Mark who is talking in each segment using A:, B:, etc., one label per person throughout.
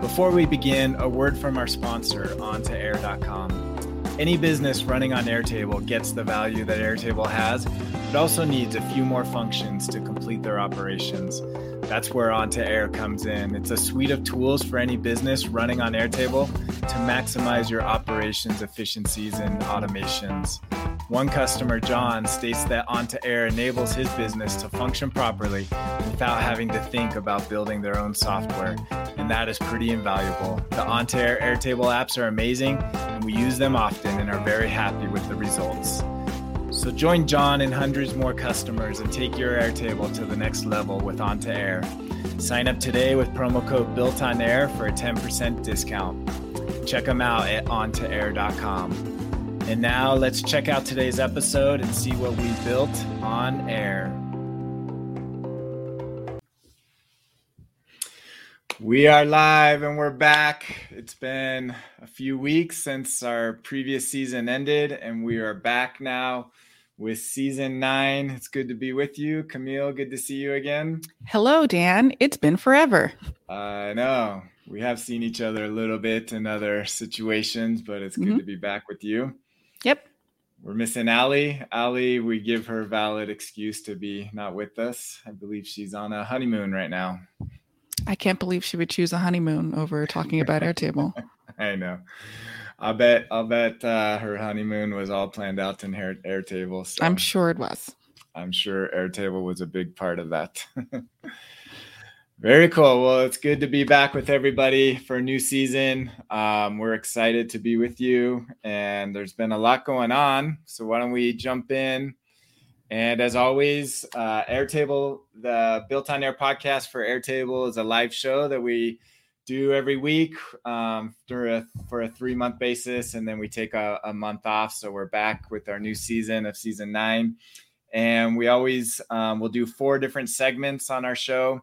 A: Before we begin, a word from our sponsor, OnToAir.com. Any business running on Airtable gets the value that Airtable has, but also needs a few more functions to complete their operations. That's where Onto Air comes in. It's a suite of tools for any business running on Airtable to maximize your operations efficiencies and automations. One customer, John, states that Onto Air enables his business to function properly without having to think about building their own software, and that is pretty invaluable. The Onto Air Airtable apps are amazing, and we use them often and are very happy with the results. So join John and hundreds more customers and take your Airtable to the next level with Onto Air. Sign up today with promo code Built on Air for a 10% discount. Check them out at ontoair.com. And now let's check out today's episode and see what we built on air. We are live and we're back. It's been a few weeks since our previous season ended, and we are back now with season nine. It's good to be with you. Camille, good to see you again.
B: Hello, Dan. It's been forever.
A: I know. We have seen each other a little bit in other situations, but it's good mm-hmm. to be back with you. We're missing Allie. Allie, we give her valid excuse to be not with us. I believe she's on a honeymoon right now.
B: I can't believe she would choose a honeymoon over talking about Airtable.
A: I know. I'll bet. I'll bet uh, her honeymoon was all planned out in Air, Airtable.
B: So I'm sure it was.
A: I'm sure Airtable was a big part of that. Very cool. Well, it's good to be back with everybody for a new season. Um, we're excited to be with you, and there's been a lot going on. So, why don't we jump in? And as always, uh, Airtable, the Built on Air podcast for Airtable is a live show that we do every week um, for a, for a three month basis, and then we take a, a, month off. So, we're back with our new season of season nine. And we always um, will do four different segments on our show.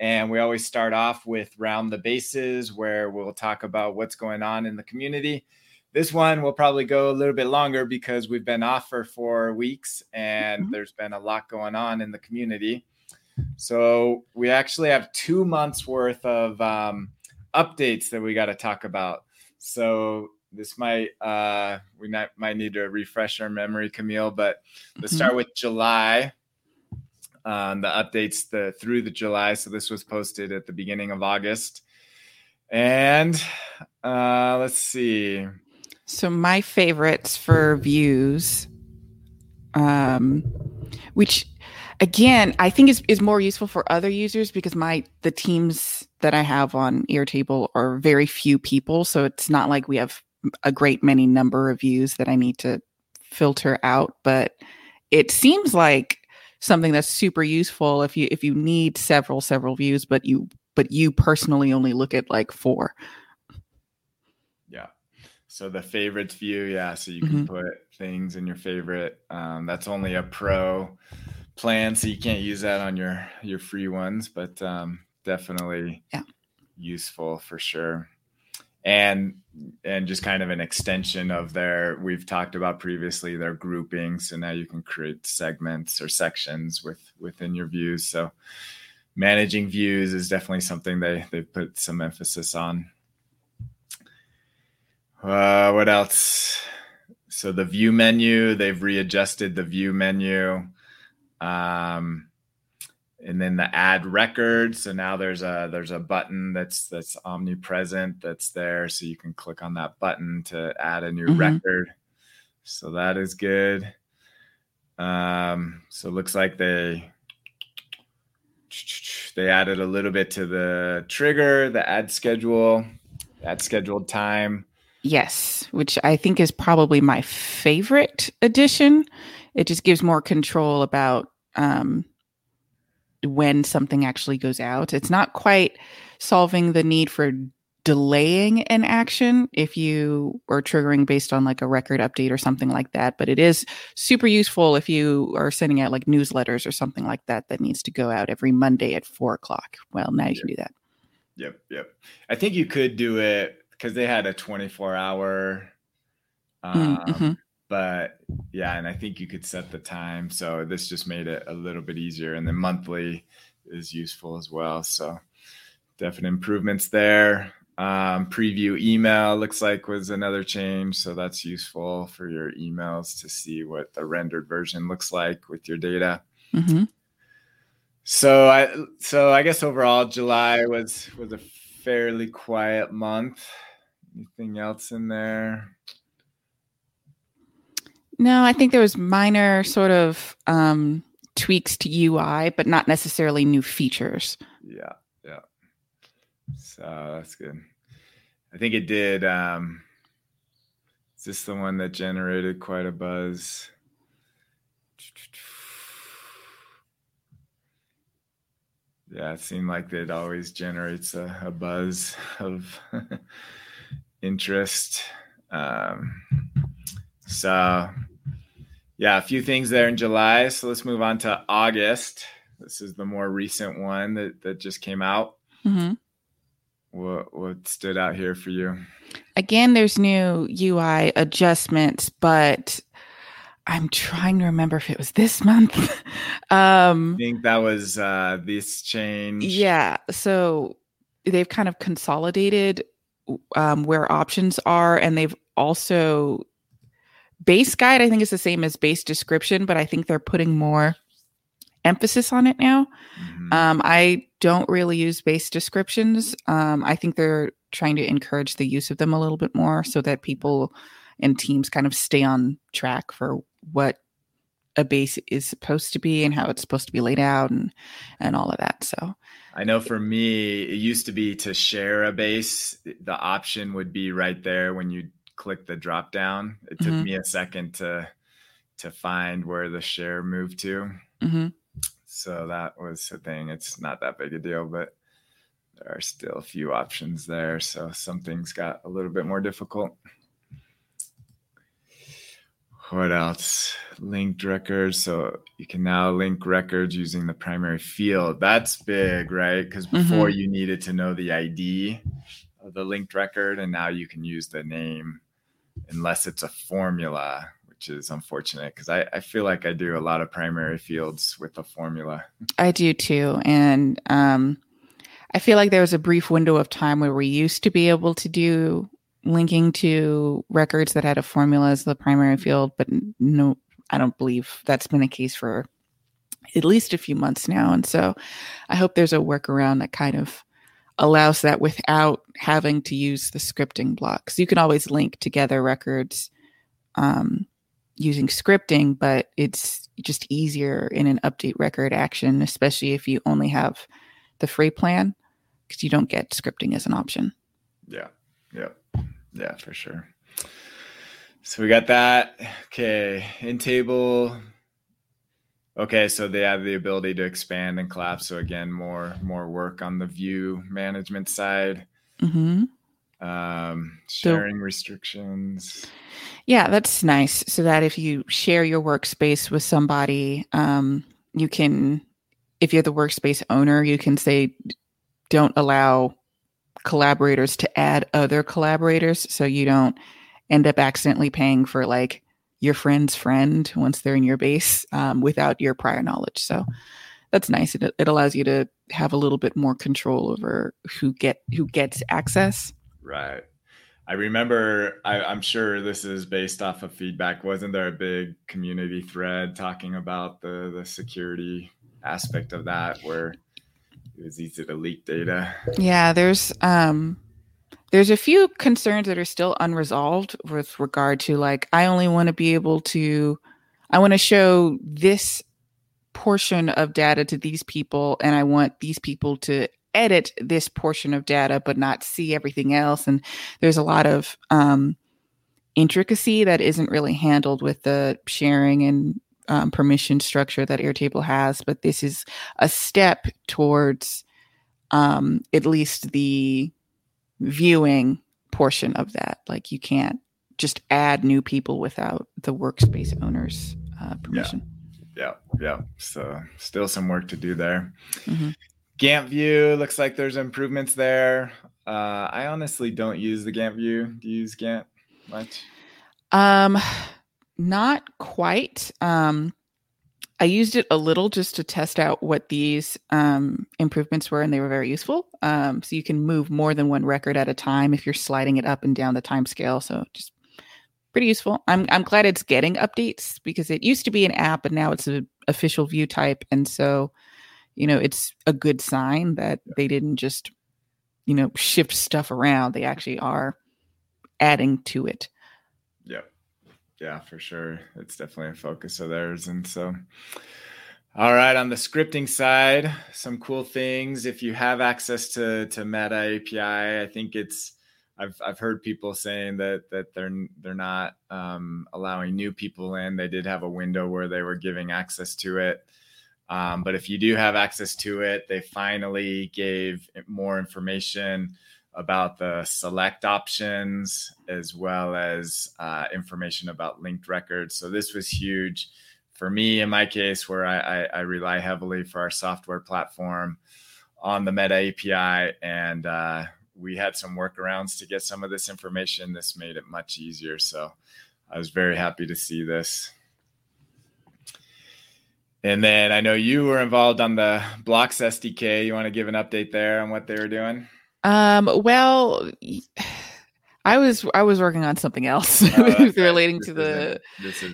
A: And we always start off with round the bases, where we'll talk about what's going on in the community. This one will probably go a little bit longer because we've been off for four weeks and mm-hmm. there's been a lot going on in the community. So we actually have two months worth of um, updates that we got to talk about. So this might uh, we might, might need to refresh our memory, Camille. But let's mm-hmm. start with July um, the updates the through the July. So this was posted at the beginning of August. And uh, let's see.
B: So my favorites for views, um, which again I think is is more useful for other users because my the teams that I have on Airtable are very few people, so it's not like we have a great many number of views that I need to filter out. But it seems like something that's super useful if you if you need several several views but you but you personally only look at like four.
A: Yeah. So the favorites view yeah so you can mm-hmm. put things in your favorite um, that's only a pro plan so you can't use that on your your free ones but um, definitely
B: yeah.
A: useful for sure and and just kind of an extension of their we've talked about previously their grouping. So now you can create segments or sections with within your views. So managing views is definitely something they they put some emphasis on. Uh, what else? So the view menu they've readjusted the view menu. Um, and then the add record so now there's a there's a button that's that's omnipresent that's there. So you can click on that button to add a new mm-hmm. record. So that is good. Um so it looks like they they added a little bit to the trigger the add schedule add scheduled time.
B: Yes which i think is probably my favorite addition. It just gives more control about um when something actually goes out. It's not quite solving the need for delaying an action if you are triggering based on like a record update or something like that. But it is super useful if you are sending out like newsletters or something like that that needs to go out every Monday at four o'clock. Well, now you can do that.
A: Yep, yep. I think you could do it because they had a 24 hour.
B: Mm,
A: Um,
B: Mm-hmm.
A: But yeah, and I think you could set the time. So this just made it a little bit easier. And then monthly is useful as well. So definite improvements there. Um, preview email looks like was another change. So that's useful for your emails to see what the rendered version looks like with your data.
B: hmm
A: So I so I guess overall July was was a fairly quiet month. Anything else in there?
B: No, I think there was minor sort of um, tweaks to UI, but not necessarily new features.
A: Yeah, yeah. So that's good. I think it did. Um, is this the one that generated quite a buzz? Yeah, it seemed like it always generates a, a buzz of interest. Um, so, yeah, a few things there in July. So let's move on to August. This is the more recent one that, that just came out.
B: hmm
A: What what stood out here for you?
B: Again, there's new UI adjustments, but I'm trying to remember if it was this month. um,
A: I think that was uh, this change.
B: yeah, so they've kind of consolidated um, where options are, and they've also base guide. I think is the same as base description, but I think they're putting more emphasis on it now.
A: Mhm.
B: Um, I don't really use base descriptions. Um, I think they're trying to encourage the use of them a little bit more so that people and teams kind of stay on track for what a base is supposed to be and how it's supposed to be laid out and and all of that. So
A: I know for me, it used to be to share a base. The option would be right there when you click the drop down. It took
B: Mhm.
A: me a second to to find where the share moved to.
B: mhm.
A: So that was the thing. It's not that big a deal, but there are still a few options there. So some things got a little bit more difficult. What else? Linked records. So you can now link records using the primary field. That's big, right? Because before you needed to know the ID of the linked record, and now you can use the name unless it's a formula, which is unfortunate because I, I feel like I do a lot of primary fields with a formula.
B: I do too. And um, I feel like there was a brief window of time where we used to be able to do linking to records that had a formula as the primary field, but no, I don't believe that's been the case for at least a few months now. And so I hope there's a workaround that kind of allows that without having to use the scripting blocks. You can always link together records um, using scripting, but it's just easier in an update record action, especially if you only have the free plan because you don't get scripting as an option.
A: Yeah. Yeah. Yeah, for sure. So we got that. Okay. In table. Okay, so they have the ability to expand and collapse. So again, more more work on the view management side.
B: hmm
A: Um, sharing restrictions.
B: Yeah, that's nice. So that if you share your workspace with somebody, um, you can, if you're the workspace owner, you can say, don't allow collaborators to add other collaborators. So you don't end up accidentally paying for like your friend's friend once they're in your base um, without your prior knowledge. So that's nice. It, it allows you to have a little bit more control over who get who gets access.
A: Right. I remember, I, I'm sure this is based off of feedback. Wasn't there a big community thread talking about the, the security aspect of that where it was easy to leak data?
B: Yeah, there's um there's a few concerns that are still unresolved with regard to like I only want to be able to I want to show this portion of data to these people and I want these people to edit this portion of data but not see everything else. And there's a lot of um intricacy that isn't really handled with the sharing and um, permission structure that Airtable has but this is a step towards um, at least the viewing portion of that. Like you can't just add new people without the workspace owner's uh, permission.
A: Yeah, yeah. So still some work to do there. Mm-hmm. Gantt view looks like there's improvements there. Uh, I honestly don't use the Gantt view. Do you use Gantt much?
B: Um, not quite. Um, I used it a little just to test out what these um, improvements were, and they were very useful. Um, so you can move more than one record at a time if you're sliding it up and down the time scale. So just pretty useful. I'm I'm glad it's getting updates because it used to be an app, and now it's an official view type, and so you know it's a good sign that they didn't just you know shift stuff around. They actually are adding to it.
A: Yeah for sure. It's definitely a focus of theirs. And so, all right, on the scripting side, some cool things. If you have access to to Meta API, I think it's I've I've heard people saying that that they're they're not um, allowing new people in. They did have a window where they were giving access to it. Um, but if you do have access to it, they finally gave more information about the select options as well as uh, information about linked records. So this was huge for me in my case, where I, I, I rely heavily for our software platform on the Meta API, and uh, we had some workarounds to get some of this information. This made it much easier. So I was very happy to see this. And then I know you were involved on the Blocks SDK. You want to give an update there on what they were doing?
B: Um, well, I was I was working on something else. Oh, relating to the.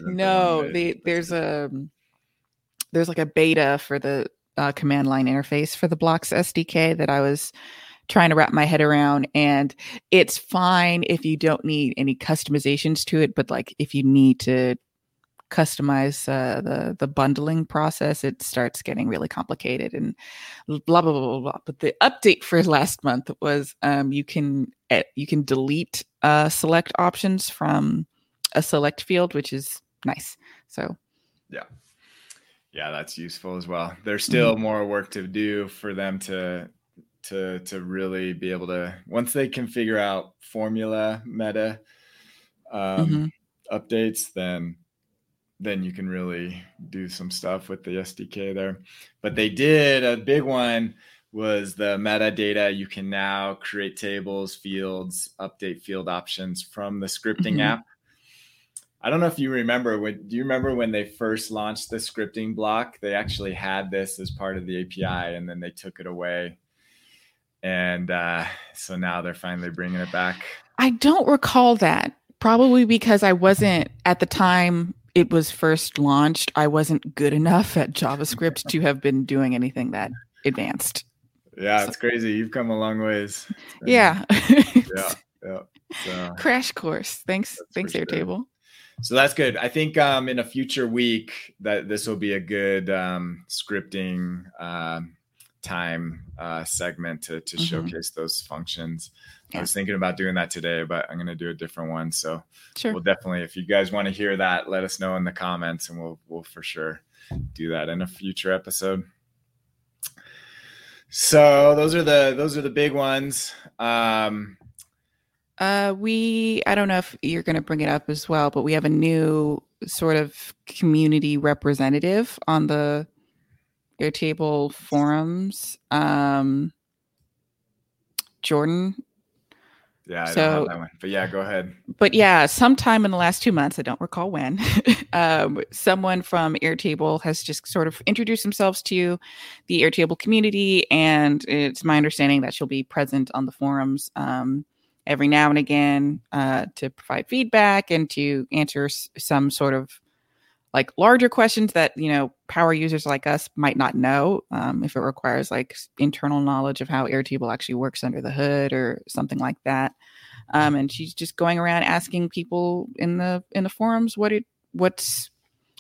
B: no, the, there's a there's like a beta for the uh, command line interface for the Blocks SDK that I was trying to wrap my head around, and it's fine if you don't need any customizations to it, but like if you need to customize uh, the the bundling process, it starts getting really complicated and blah blah blah blah. blah. But the update for last month was um, you can uh, you can delete uh, select options from a select field, which is nice. So
A: yeah. Yeah, that's useful as well. There's still mm-hmm. more work to do for them to to to really be able to once they can figure out formula meta um, mm-hmm. updates, then then you can really do some stuff with the SDK there. But they did a big one was the metadata. You can now create tables, fields, update field options from the scripting mm-hmm. app. I don't know if you remember when do you remember when they first launched the scripting block? They actually had this as part of the API and then they took it away. And uh, so now they're finally bringing it back.
B: I don't recall that. Probably because I wasn't at the time it was first launched, I wasn't good enough at JavaScript to have been doing anything that advanced.
A: Yeah, it's crazy. You've come a long ways.
B: Yeah.
A: yeah. Yeah.
B: So, Crash course. Thanks. Thanks, Airtable. Sure.
A: So that's good. I think um, in a future week that this will be a good um, scripting um, time uh, segment to, to mm-hmm. showcase those functions. Yeah. I was thinking about doing that today, but I'm going to do a different one. So sure. we'll definitely, if you guys want to hear that, let us know in the comments, and we'll we'll for sure do that in a future episode. So those are the those are the big ones. Um,
B: uh, we I don't know if you're going to bring it up as well, but we have a new sort of community representative on the Airtable forums. Um, Jordan.
A: Yeah, I so, that one. But yeah, go ahead.
B: But yeah, sometime in the last two months, I don't recall when, um, someone from Airtable has just sort of introduced themselves to the Airtable community, and it's my understanding that she'll be present on the forums um, every now and again uh, to provide feedback and to answer s- some sort of like larger questions that you know power users like us might not know um, if it requires like internal knowledge of how airtable actually works under the hood or something like that. Um, and she's just going around asking people in the in the forums what it what's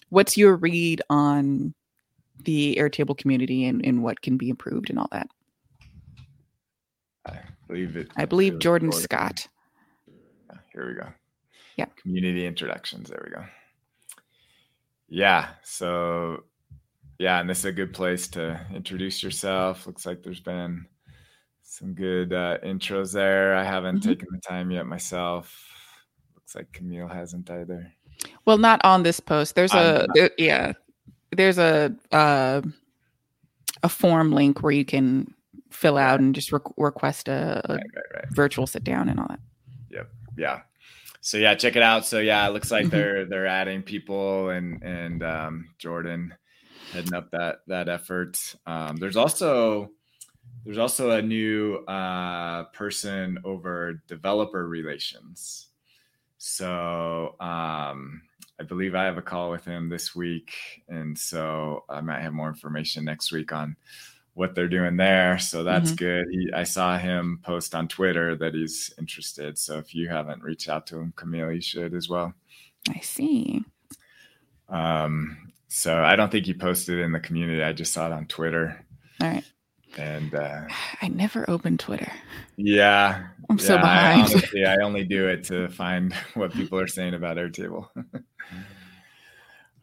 B: what's your read on the airtable community and, and what can be improved and all that.
A: I believe it
B: i believe jordan, jordan scott.
A: Here we go.
B: Yeah.
A: Community introductions there we go yeah. So, yeah, and this is a good place to introduce yourself. Looks like there's been some good uh, intros there. I haven't
B: Mhm.
A: taken the time yet myself. Looks like Camille hasn't either.
B: Well, not on this post. There's a there, yeah. There's a uh, a form link where you can fill out and just re- request a, a
A: Right, right, right.
B: virtual sit down and all that. Yep.
A: Yeah. So yeah, check it out. So yeah, it looks like
B: Mhm.
A: they're they're adding people and and um, Jordan heading up that that effort. Um, there's also there's also a new uh, person over developer relations. So um, I believe I have a call with him this week, and so I might have more information next week on what they're doing there. So that's
B: Mhm.
A: good. He, I saw him post on Twitter that he's interested. So if you haven't reached out to him, Camille, you should as well.
B: I see.
A: Um, so I don't think he posted in the community. I just saw it on Twitter.
B: All right.
A: And uh,
B: I never opened Twitter.
A: yeah,
B: I'm so
A: yeah, I,
B: behind.
A: honestly, I only do it to find what people are saying about Airtable.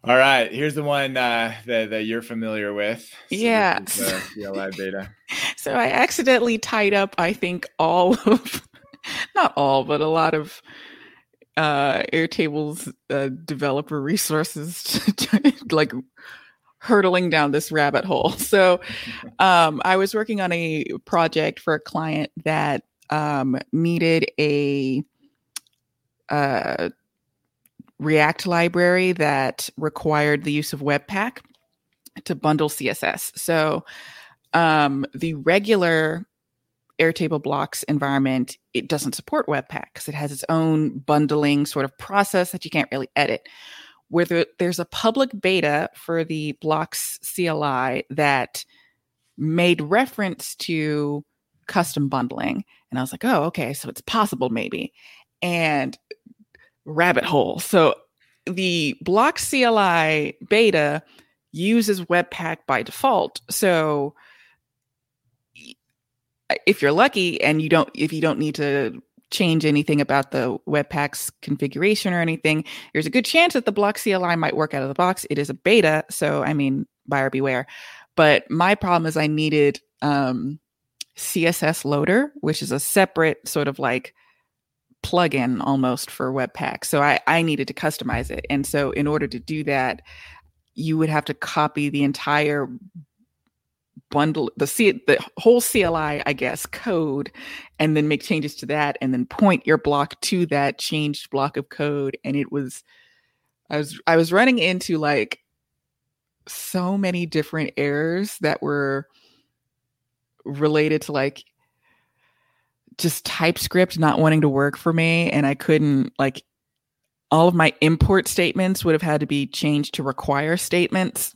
A: All right, here's the one uh, that, that you're familiar with. So
B: Yeah.
A: is CLI beta.
B: So I accidentally tied up, I think, all of, not all, but a lot of uh, Airtable's uh, developer resources, like hurtling down this rabbit hole. So um, I was working on a project for a client that um, needed a uh, React library that required the use of Webpack to bundle CSS. So um, the regular Airtable blocks environment, it doesn't support Webpack because it has its own bundling sort of process that you can't really edit. Where there, there's a public beta for the blocks CLI that made reference to custom bundling. And I was like, oh, okay, so it's possible maybe. And rabbit hole. So the block CLI beta uses Webpack by default. So if you're lucky and you don't if you don't need to change anything about the Webpack's configuration or anything, there's a good chance that the block CLI might work out of the box. It is a beta, so I mean, buyer beware. But my problem is I needed um, CSS loader, which is a separate sort of like plugin almost for Webpack. So I, I needed to customize it. And so in order to do that, you would have to copy the entire bundle the C the whole CLI, I guess, code, and then make changes to that, and then point your block to that changed block of code. And it was I was I was running into like so many different errors that were related to like just TypeScript not wanting to work for me. And I couldn't like all of my import statements would have had to be changed to require statements,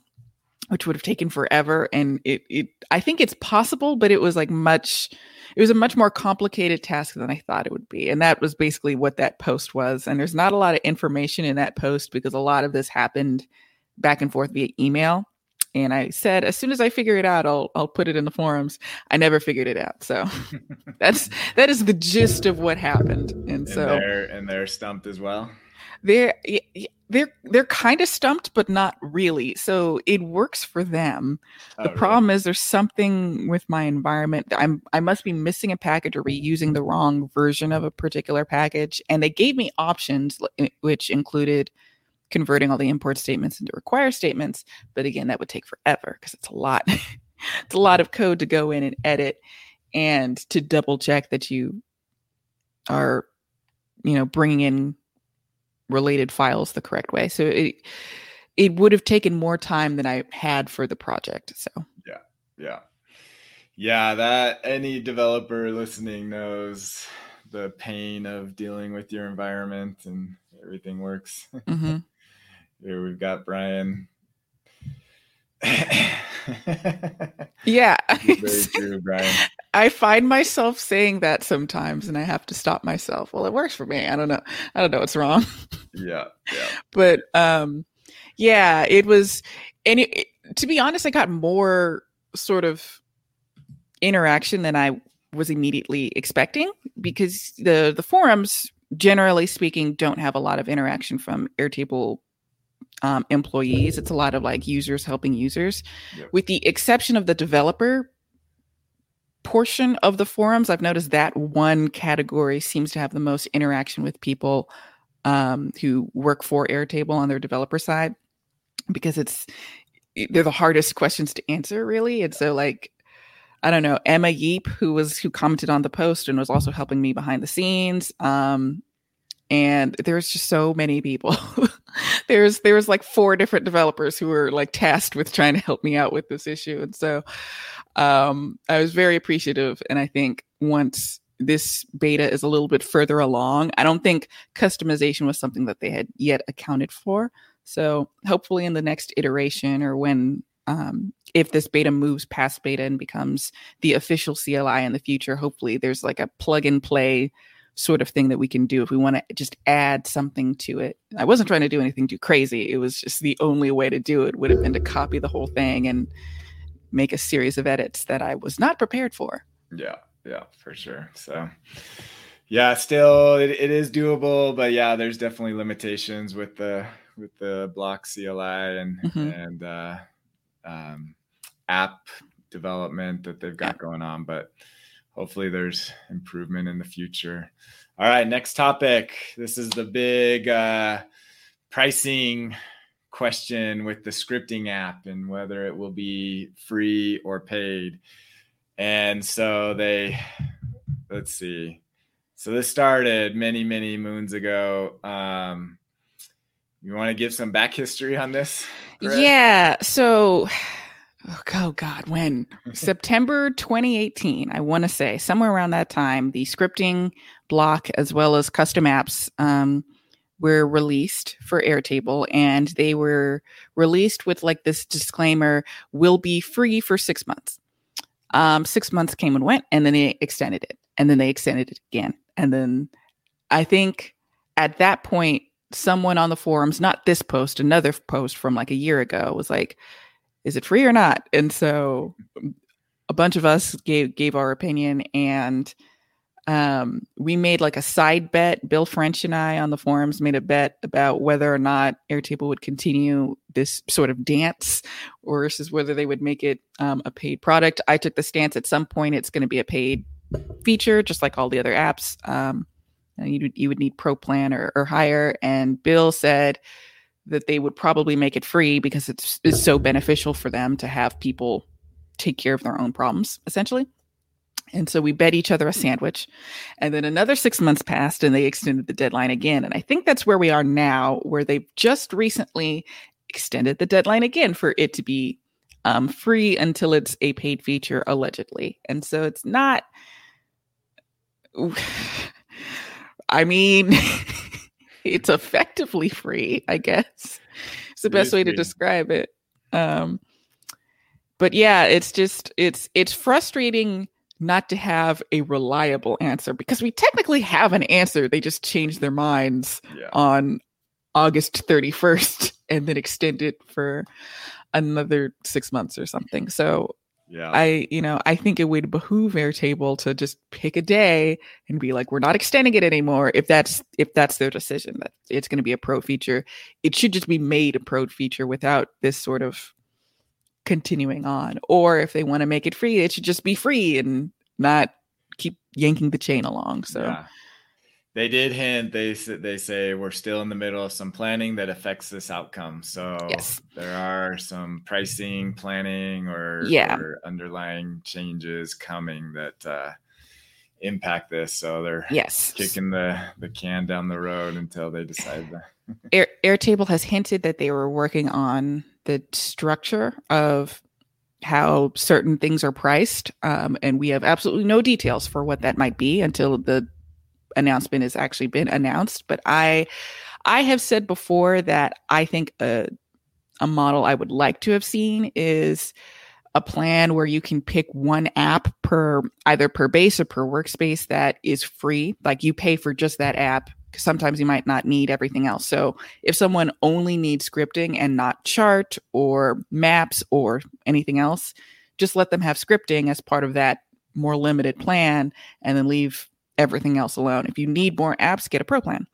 B: which would have taken forever. And it, it I think it's possible, but it was like much it was a much more complicated task than I thought it would be. And that was basically what that post was. And there's not a lot of information in that post because a lot of this happened back and forth via email. And I said, as soon as I figure it out, I'll I'll put it in the forums. I never figured it out. So that's that is the gist of what happened. And,
A: And
B: so
A: they're and they're stumped as well.
B: they're they're they're kind of stumped, but not really. So it works for them.
A: Oh,
B: the
A: really?
B: problem is there's something with my environment. I'm I must be missing a package or reusing the wrong version of a particular package. And they gave me options, eh, which included converting all the import statements into require statements. But again, that would take forever because it's a lot. it's a lot of code to go in and edit and to double check that you are, you know, bringing in related files the correct way. So it it would have taken more time than I had for the project. So
A: Yeah. Yeah, yeah. that any developer listening knows the pain of dealing with your environment and everything works.
B: mhm.
A: Here we've got Brian.
B: yeah,
A: Very true, Brian.
B: I find myself saying that sometimes, and I have to stop myself. Well, it works for me. I don't know. I don't know what's wrong.
A: Yeah, yeah.
B: but um yeah it was and it, it- to be honest i got more sort of interaction than i was immediately expecting because the the forums generally speaking don't have a lot of interaction from airtable um, employees it's a lot of like users helping users with the exception of the developer portion of the forums, I've noticed that one category seems to have the most interaction with people um, who work for Airtable on their developer side because it's they're the hardest questions to answer, really. And so, like, I don't know, Emma Yeep, who was who commented on the post and was also helping me behind the scenes. Um, and there's just so many people. there's was like four different developers who were like tasked with trying to help me out with this issue, and so um, I was very appreciative. And I think once this beta is a little bit further along, I don't think customization was something that they had yet accounted for. So hopefully, in the next iteration or when um, if this beta moves past beta and becomes the official CLI in the future, hopefully there's like a plug and play sort of thing that we can do if we want to just add something to it. I wasn't trying to do anything too crazy. It was just the only way to do it would have been to copy the whole thing and make a series of edits that I was not prepared for.
A: Yeah, yeah, for sure. So yeah, still it, it is doable, but yeah, there's definitely limitations with the with the block CLI and mm-hmm. and uh, um, app development that they've got yeah. going on, but hopefully there's improvement in the future. All right, next topic. This is the big uh, pricing question with the scripting app and whether it will be free or paid. And so they, let's see. So this started many, many moons ago. Um, you want to give some back history on this?
B: Yeah. So oh, oh god when? September 2018 i want to say somewhere around that time the scripting block as well as custom apps um, were released for airtable and they were released with like this disclaimer will be free for six months. Um, six months came and went and then they extended it and then they extended it again and then i think at that point someone on the forums not this post another post from like a year ago was like is it free or not? And so a bunch of us gave gave our opinion and um, we made like a side bet. Bill French and I on the forums made a bet about whether or not Airtable would continue this sort of dance versus whether they would make it um, a paid product. I took the stance at some point it's going to be a paid feature, just like all the other apps. Um, you, you would need pro plan or, or higher. And Bill said, that they would probably make it free because it's, it's so beneficial for them to have people take care of their own problems, essentially. And so we bet each other a sandwich. And then another six months passed and they extended the deadline again. And I think that's where we are now, where they've just recently extended the deadline again for it to be um, free until it's a paid feature, allegedly. And so it's not. I mean, it's effectively free, I guess. It's the best way to describe it. Um, but yeah, it's just it's it's frustrating not to have a reliable answer because we technically have an answer. They just changed their minds yeah. on August 31st and then extend it for another six months or something. So yeah. I, you know, I think it would behoove Airtable to just pick a day and be like, we're not extending it anymore. If that's if that's their decision that it's going to be a pro feature, it should just be made a pro feature without this sort of continuing on. Or if they want to make it free, it should just be free and not keep yanking the chain along. So yeah
A: they did hint they they say we're still in the middle of some planning that affects this outcome so yes. there are some pricing planning or, yeah. or underlying changes coming that uh, impact this so they're
B: yes
A: kicking the the can down the road until they decide that
B: Air, airtable has hinted that they were working on the structure of how certain things are priced um, and we have absolutely no details for what that might be until the announcement has actually been announced. But I, I have said before that I think a, a model I would like to have seen is a plan where you can pick one app per either per base or per workspace that is free. Like you pay for just that app. Sometimes you might not need everything else. So if someone only needs scripting and not chart or maps or anything else, just let them have scripting as part of that more limited plan and then leave everything else alone. If you need more apps, get a pro plan.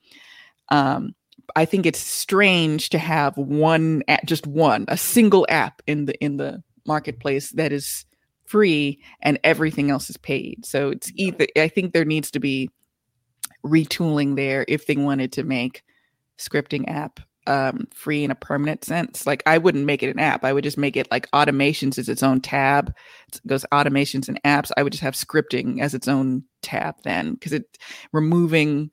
B: Um, I think it's strange to have one app, just one, a single app in the in the marketplace that is free and everything else is paid. So it's either I think there needs to be retooling there if they wanted to make scripting app um, free in a permanent sense. Like I wouldn't make it an app. I would just make it like automations as its own tab. It goes automations and apps. I would just have scripting as its own tab then because it removing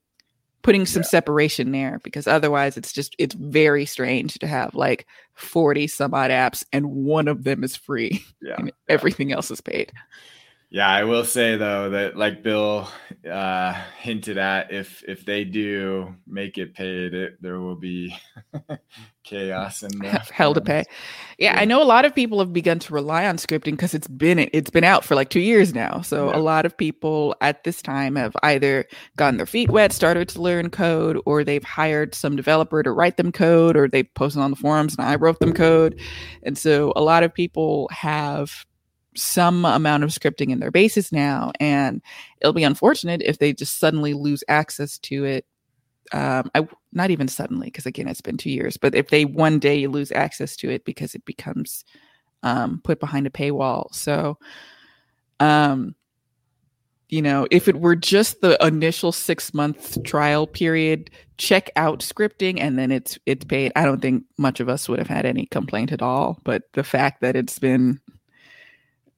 B: putting some yeah. separation there because otherwise it's just it's very strange to have like 40 some odd apps and one of them is free yeah, and everything else is paid
A: yeah, I will say though that like Bill uh, hinted at, if if they do make it paid, it there will be chaos and
B: hell to pay. Yeah, yeah, I know a lot of people have begun to rely on scripting because it's been it's been out for like two years now. So yeah. a lot of people at this time have either gotten their feet wet, started to learn code, or they've hired some developer to write them code, or they've posted on the forums and I wrote them code. And so a lot of people have some amount of scripting in their bases now and it'll be unfortunate if they just suddenly lose access to it um I, not even suddenly because again it's been two years but if they one day lose access to it because it becomes um put behind a paywall. So um you know if it were just the initial six month trial period check out scripting and then it's it's paid. I don't think much of us would have had any complaint at all but the fact that it's been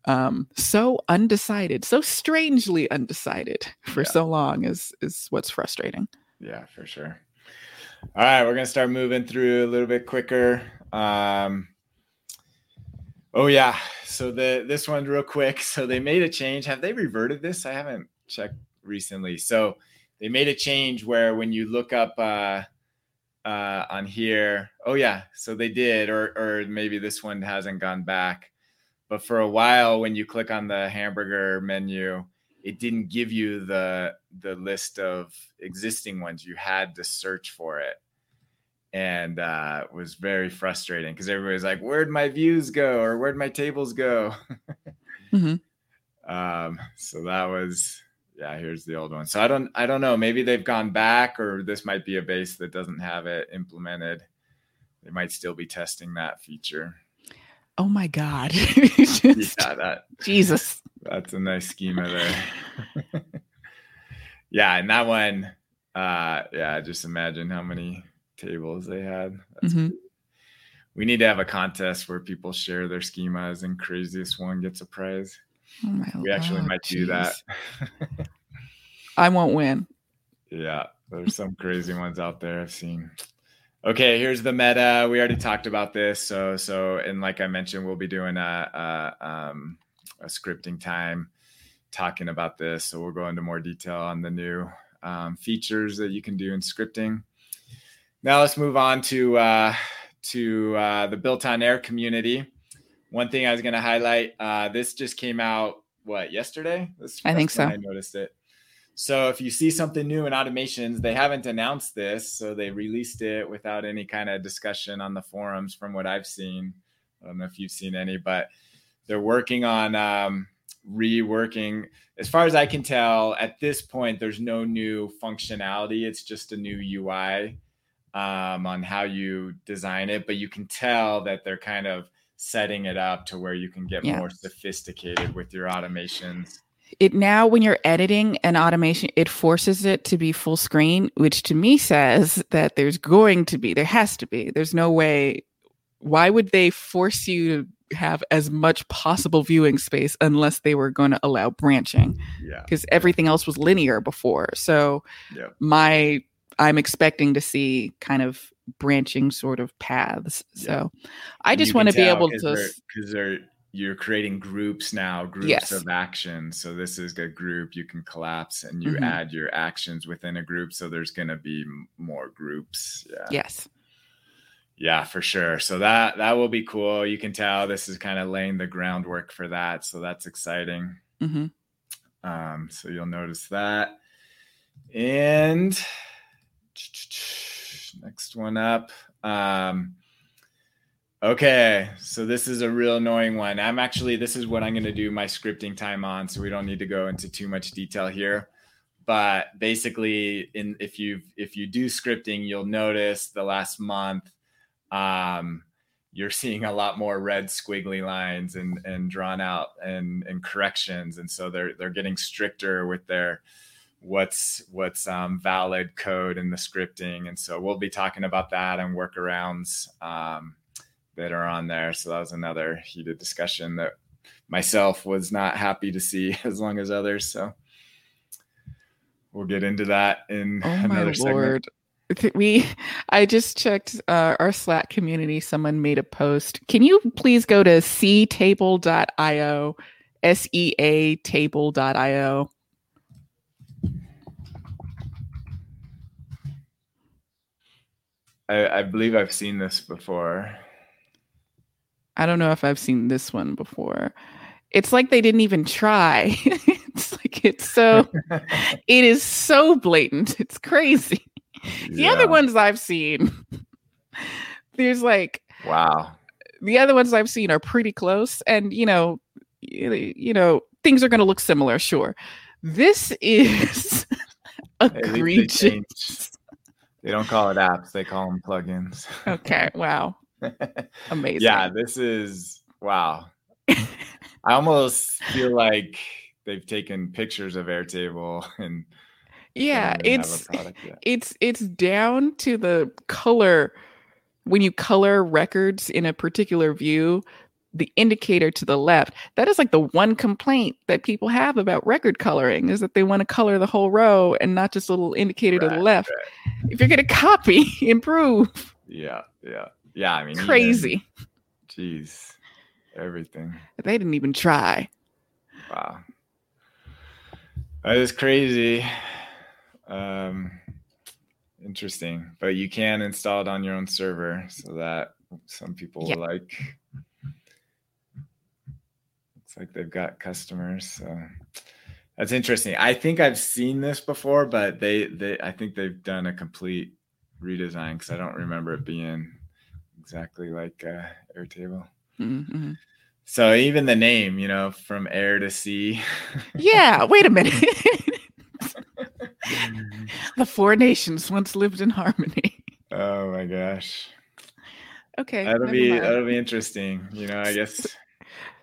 B: um, so undecided, so strangely undecided for yeah. so long is is what's frustrating.
A: Yeah, for sure. All right, we're gonna start moving through a little bit quicker. Um, oh yeah, so the this one's real quick. So they made a change. Have they reverted this? I haven't checked recently. So they made a change where when you look up uh, uh, on here, oh yeah, so they did, or or maybe this one hasn't gone back. But for a while, when you click on the hamburger menu, it didn't give you the the list of existing ones. You had to search for it, and uh, it was very frustrating because everybody's like, "Where'd my views go?" or "Where'd my tables go?" mm-hmm. um, so that was yeah. Here's the old one. So I don't I don't know. Maybe they've gone back, or this might be a base that doesn't have it implemented. They might still be testing that feature.
B: Oh my God. Just,
A: yeah, that
B: Jesus.
A: That's a nice schema there. yeah, and that one, uh, yeah, just imagine how many tables they had. Mm-hmm. We need to have a contest where people share their schemas and craziest one gets a prize. Oh we actually might geez. do that.
B: I won't win.
A: Yeah, there's some crazy ones out there I've seen. Okay, here's the meta. We already talked about this. So, so, and like I mentioned, we'll be doing a, a, um, a scripting time talking about this. So we'll go into more detail on the new um, features that you can do in scripting. Now let's move on to uh, to uh, the built on air community. One thing I was going to highlight. Uh, this just came out what yesterday. This
B: I think so.
A: I noticed it. So if you see something new in automations, they haven't announced this, so they released it without any kind of discussion on the forums from what I've seen. I don't know if you've seen any, but they're working on um, reworking. As far as I can tell, at this point, there's no new functionality. It's just a new UI um, on how you design it, but you can tell that they're kind of setting it up to where you can get yeah. more sophisticated with your automations
B: it now when you're editing an automation it forces it to be full screen which to me says that there's going to be there has to be. There's no way. Why would they force you to have as much possible viewing space unless they were going to allow branching?
A: Yeah.
B: Because everything else was linear before. So
A: yeah.
B: my i'm expecting to see kind of branching sort of paths. So i just want to be able to
A: because they're you're creating groups now, groups yes. of actions. So this is a group you can collapse and you mm-hmm. add your actions within a group. So there's going to be more groups. Yeah.
B: Yes.
A: Yeah, for sure. So that that will be cool. You can tell this is kind of laying the groundwork for that. So that's exciting. Mm-hmm. Um, so you'll notice that. And next one up. Um, Okay, so this is a real annoying one. I'm actually this is what I'm going to do my scripting time on, so we don't need to go into too much detail here. But basically, in if you if you do scripting, you'll notice the last month, um, you're seeing a lot more red squiggly lines and and drawn out and and corrections and so they're they're getting stricter with their what's what's um, valid code in the scripting and so we'll be talking about that and workarounds um, that are on there so that was another heated discussion that myself was not happy to see as long as others so we'll get into that in
B: Oh
A: another segment.
B: We I just checked uh, our Slack community. Someone made a post. Can you please go to seatable.io, S E A table.io?
A: I, I believe I've seen this before.
B: I don't know if I've seen this one before. It's like they didn't even try. it's like it's so it is so blatant. It's crazy. The
A: Yeah.
B: other ones I've seen, there's like
A: Wow.
B: the other ones I've seen are pretty close, and you know, you know, things are going to look similar. Sure, this is
A: least they
B: egregious.
A: They don't call it apps; they call them plugins.
B: Okay, wow, amazing.
A: yeah, this is wow. I almost feel like they've taken pictures of Airtable and
B: yeah,
A: don't even have a
B: it's it's it's down to the color. When you color records in a particular view the indicator to the left that is like the one complaint that people have about record coloring is that they want to color the whole row and not just a little indicator to the
A: Right,
B: left. if you're going to copy improve.
A: Yeah, yeah, yeah. I mean, even-
B: crazy
A: Jeez, everything.
B: they didn't even try
A: Wow. That is crazy. Um, interesting. But you can install it on your own server so that some people
B: Yeah.
A: like. Looks like they've got customers. So that's interesting. I think I've seen this before, but they, they I think they've done a complete redesign because I don't remember it being exactly like uh, Airtable.
B: Mhm.
A: So even the name, you know, from air to sea.
B: yeah wait a minute the four nations once lived in harmony
A: oh my gosh.
B: okay
A: That'll be
B: mind.
A: that'll be interesting. You know, I guess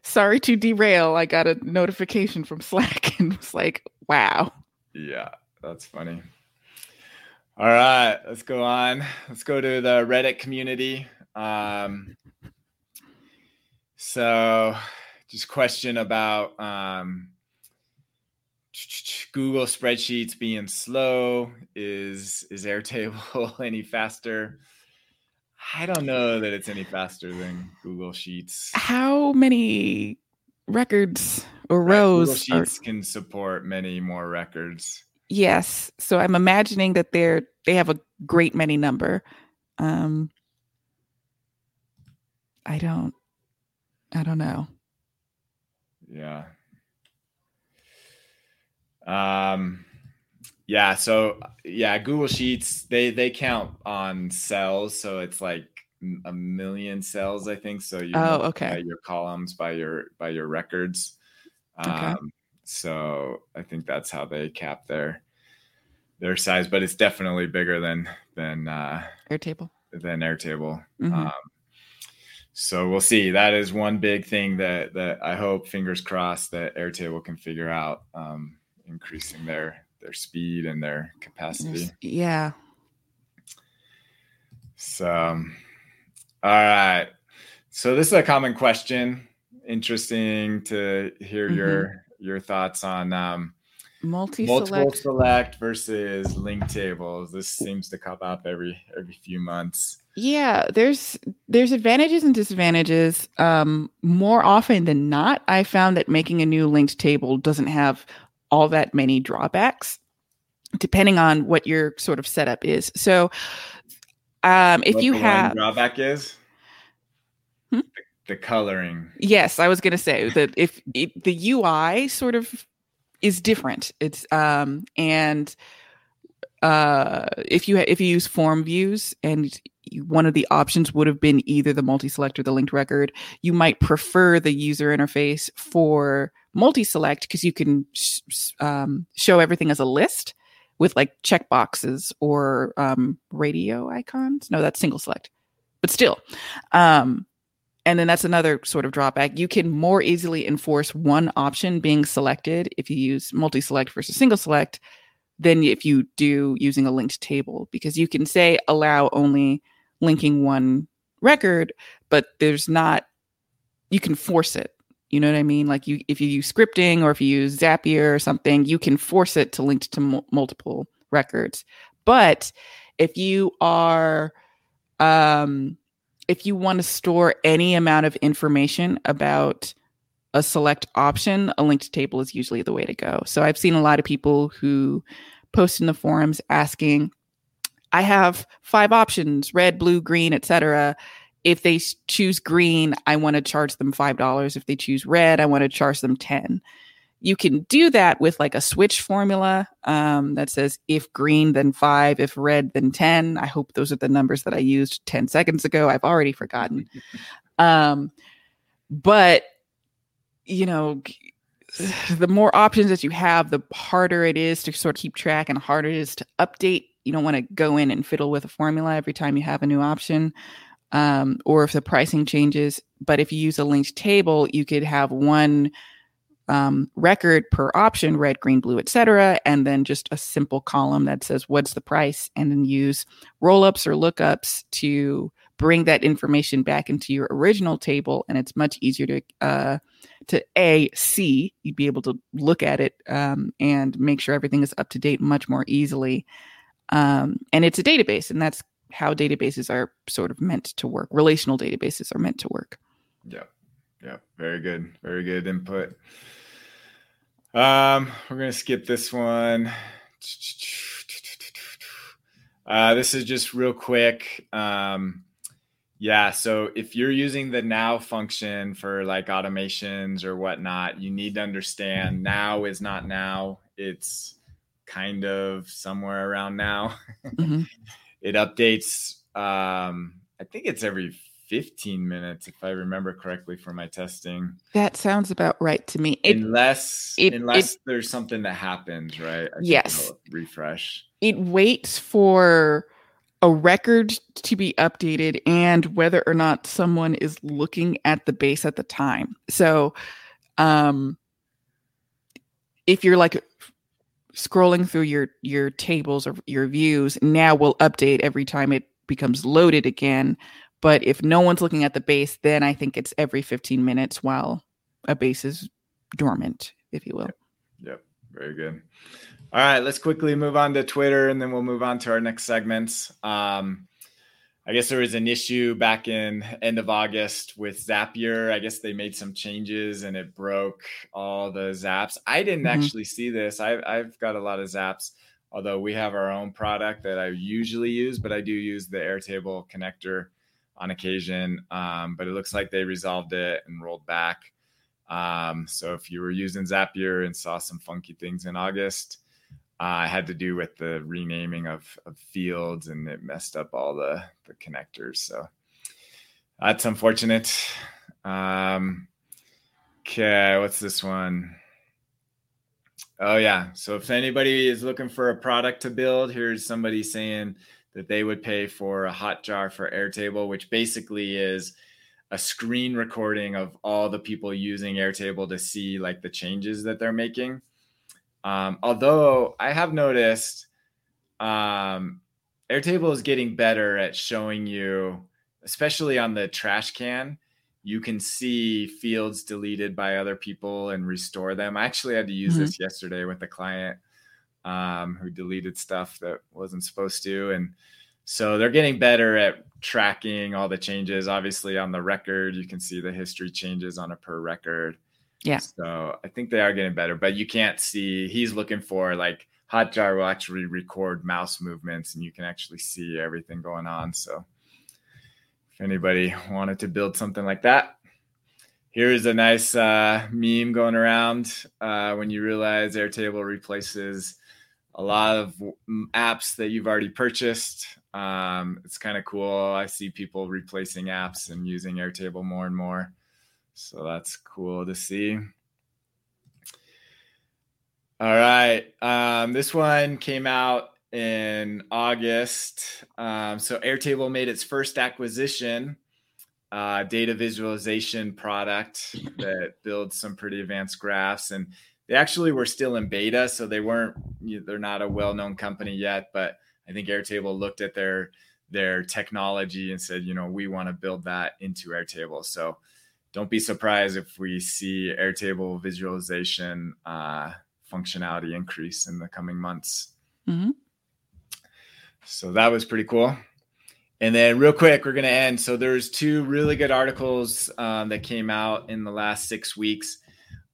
B: sorry to derail. I got a notification from Slack and was like, wow.
A: yeah, that's funny. All right, let's go on. Let's go to the Reddit community. Um so just question about um Google spreadsheets being slow. Is is Airtable any faster? I don't know that it's any faster than Google Sheets.
B: How many records or
A: Right, Google
B: rows are
A: Sheets can support many more records.
B: yes. So I'm imagining that they're they have a great many number. Um I don't I don't know.
A: Yeah. Um yeah, so yeah, Google Sheets they they count on cells, so it's like a million cells, I think. So you
B: Oh, okay.
A: your columns by your by your records.
B: Okay.
A: Um so I think that's how they cap their their size, but it's definitely bigger than than uh
B: Airtable.
A: than Airtable.
B: Mhm.
A: Um, so we'll see. That is one big thing that that I hope, fingers crossed, that Airtable can figure out, um, increasing their their speed and their capacity.
B: Yeah.
A: So, um, all right. So this is a common question. Interesting to hear
B: Mhm.
A: your your thoughts on um, multiple
B: Multi-select.
A: select versus link tables. This seems to come up every every few months.
B: Yeah, there's there's advantages and disadvantages. Um, more often than not, I found that making a new linked table doesn't have all that many drawbacks, depending on what your sort of setup is. So, um, if
A: What
B: you
A: the
B: have
A: drawback is
B: Hmm?
A: the, the coloring.
B: Yes, I was going to say that if it, the UI sort of is different, it's um and uh if you if you use form views and one of the options would have been either the multi-select or the linked record, you might prefer the user interface for multi-select because you can sh- um, show everything as a list with like checkboxes or um, radio icons. No, that's single select, but still. Um, and then that's another sort of drawback. You can more easily enforce one option being selected if you use multi select versus single select than if you do using a linked table, because you can say allow only linking one record, but there's not, you can force it. You know what I mean? Like you, if you use scripting or if you use Zapier or something, you can force it to link to m- multiple records. But if you are, um, if you want to store any amount of information about a select option, a linked table is usually the way to go. So I've seen a lot of people who post in the forums asking, I have five options, red, blue, green, etc. If they choose green, I want to charge them $5. If they choose red, I want to charge them 10 you can do that with like a switch formula um, that says if green then five if red then 10 i hope those are the numbers that i used 10 seconds ago i've already forgotten um, but you know the more options that you have the harder it is to sort of keep track and harder it is to update you don't want to go in and fiddle with a formula every time you have a new option um, or if the pricing changes. But if you use a linked table you could have one um, record per option red green blue etc and then just a simple column that says what's the price? and then use rollups or lookups to bring that information back into your original table and it's much easier to uh, to a see you'd be able to look at it um, and make sure everything is up to date much more easily um, and it's a database and that's how databases are sort of meant to work relational databases are meant to work
A: yeah yeah very good very good input um, we're gonna skip this one. Uh, this is just real quick. Um, yeah, so if you're using the now function for like automations or whatnot, you need to understand now is not now. It's kind of somewhere around now. Mm-hmm. it updates. Um, I think it's every 15 minutes if i remember correctly for my testing
B: that sounds about right to me
A: it, unless it, unless it, there's something that happens right
B: I yes
A: refresh
B: it waits for a record to be updated and whether or not someone is looking at the base at the time so um if you're like scrolling through your your tables or your views now will update every time it becomes loaded again but if no one's looking at the base, then I think it's every 15 minutes while a base is dormant, if you will.
A: Yep. yep. Very good. All right, let's quickly move on to Twitter and then we'll move on to our next segments. Um, I guess there was an issue back in end of August with Zapier. I guess they made some changes and it broke all the zaps. I didn't mm-hmm. actually see this. I, I've got a lot of zaps, although we have our own product that I usually use, but I do use the Airtable connector on occasion, um, but it looks like they resolved it and rolled back. Um, so if you were using Zapier and saw some funky things in August, uh, had to do with the renaming of, of fields and it messed up all the, the connectors. So that's unfortunate. Um, okay, what's this one? Oh, yeah. So if anybody is looking for a product to build, here's somebody saying, that they would pay for a Hotjar for Airtable, which basically is a screen recording of all the people using Airtable to see like the changes that they're making. Um, although I have noticed um, Airtable is getting better at showing you, especially on the trash can, you can see fields deleted by other people and restore them. I actually had to use mm-hmm. this yesterday with a client um, who deleted stuff that wasn't supposed to. And so they're getting better at tracking all the changes. Obviously, on the record, you can see the history changes on a per record.
B: Yeah.
A: So I think they are getting better, but you can't see. He's looking for like Hotjar will actually record mouse movements, and you can actually see everything going on. So if anybody wanted to build something like that, here's a nice uh, meme going around uh, when you realize Airtable replaces a lot of apps that you've already purchased. Um, it's kind of cool. I see people replacing apps and using Airtable more and more. So that's cool to see. All right. Um, this one came out in August. Um, so Airtable made its first acquisition uh, data visualization product that builds some pretty advanced graphs. And they actually were still in beta, so they weren't. They're not a well-known company yet, but I think Airtable looked at their their technology and said, you know, we want to build that into Airtable. So don't be surprised if we see Airtable visualization uh, functionality increase in the coming months. Mm-hmm. So that was pretty cool. And then, real quick, we're going to end. So, there's two really good articles um, that came out in the last six weeks.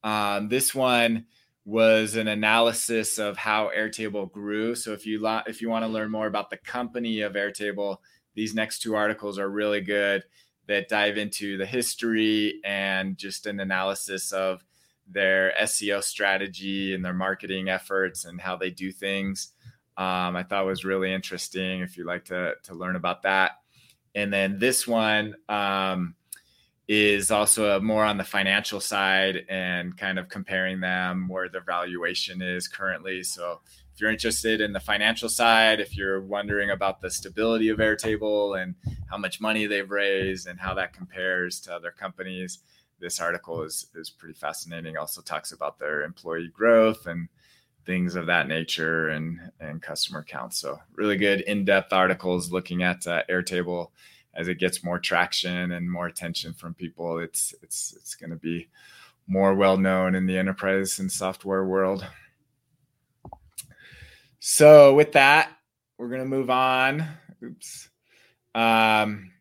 A: Um, this one was an analysis of how Airtable grew. So, if you lo- if you want to learn more about the company of Airtable, these next two articles are really good that dive into the history and just an analysis of their SEO strategy and their marketing efforts and how they do things. Um, I thought was really interesting if you'd like to, to learn about that. And then this one um, is also more on the financial side and kind of comparing them where their valuation is currently. So if you're interested in the financial side, if you're wondering about the stability of Airtable and how much money they've raised and how that compares to other companies, this article is is pretty fascinating. Also talks about their employee growth and things of that nature and and customer counts. So really good in-depth articles looking at uh, Airtable as it gets more traction and more attention from people. It's it's it's going to be more well known in the enterprise and software world. So with that, we're going to move on. Oops. Um,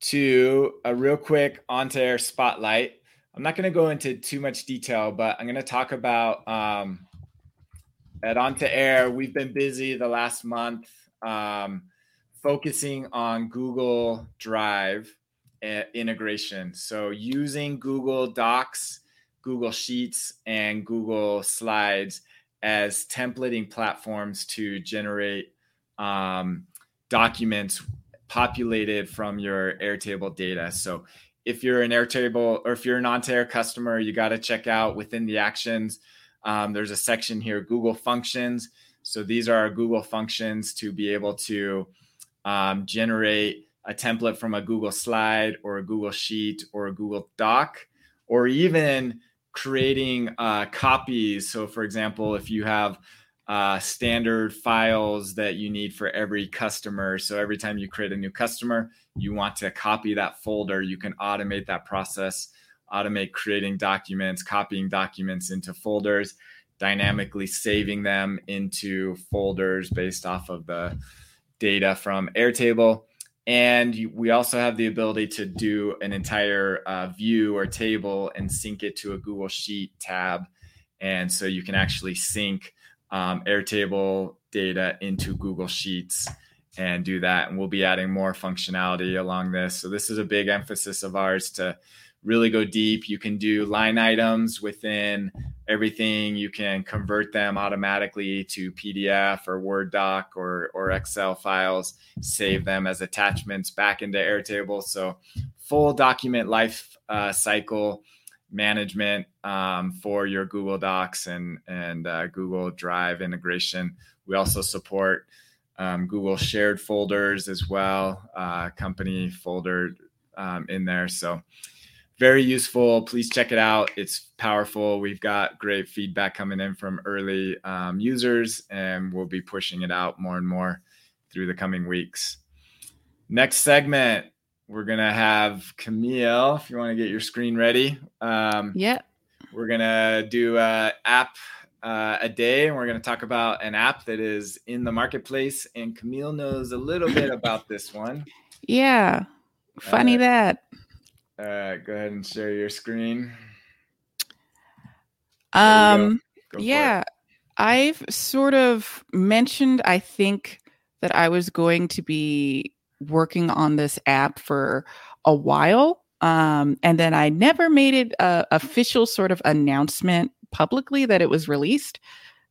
A: to a real quick On2Air spotlight. I'm not going to go into too much detail, but I'm going to talk about um, at On2Air. We've been busy the last month um, focusing on Google Drive uh, integration. So using Google Docs, Google Sheets, and Google Slides as templating platforms to generate um, documents populated from your Airtable data. So if you're an Airtable or if you're an on-air customer, you got to check out within the actions. Um, there's a section here, Google Functions. So these are our Google functions to be able to um, generate a template from a Google slide or a Google Sheet or a Google Doc, or even creating uh, copies. So, for example, if you have uh, standard files that you need for every customer. So every time you create a new customer, you want to copy that folder. You can automate that process, automate creating documents, copying documents into folders, dynamically saving them into folders based off of the data from Airtable. And we also have the ability to do an entire uh, view or table and sync it to a Google Sheet tab. And so you can actually sync um, Airtable data into Google Sheets and do that. And we'll be adding more functionality along this. So this is a big emphasis of ours to really go deep. You can do line items within everything. You can convert them automatically to PDF or Word doc or, or Excel files, save them as attachments back into Airtable. So full document life uh, cycle management um, for your Google Docs and and uh, Google Drive integration. We also support um, Google shared folders as well, uh, company folder um, in there. So very useful. Please check it out. It's powerful. We've got great feedback coming in from early um, users, and we'll be pushing it out more and more through the coming weeks. Next segment we're gonna have Kamille. If you want to get your screen ready,
B: um, yeah,
A: we're gonna do a app uh, a day, and we're gonna talk about an app that is in the marketplace. And Kamille knows a little bit about this one.
B: Yeah, funny uh, that.
A: All right, go ahead and share your screen.
B: Um, go. Go yeah, I've sort of mentioned. I think that I was going to be working on this app for a while. Um, and then I never made it a official sort of announcement publicly that it was released.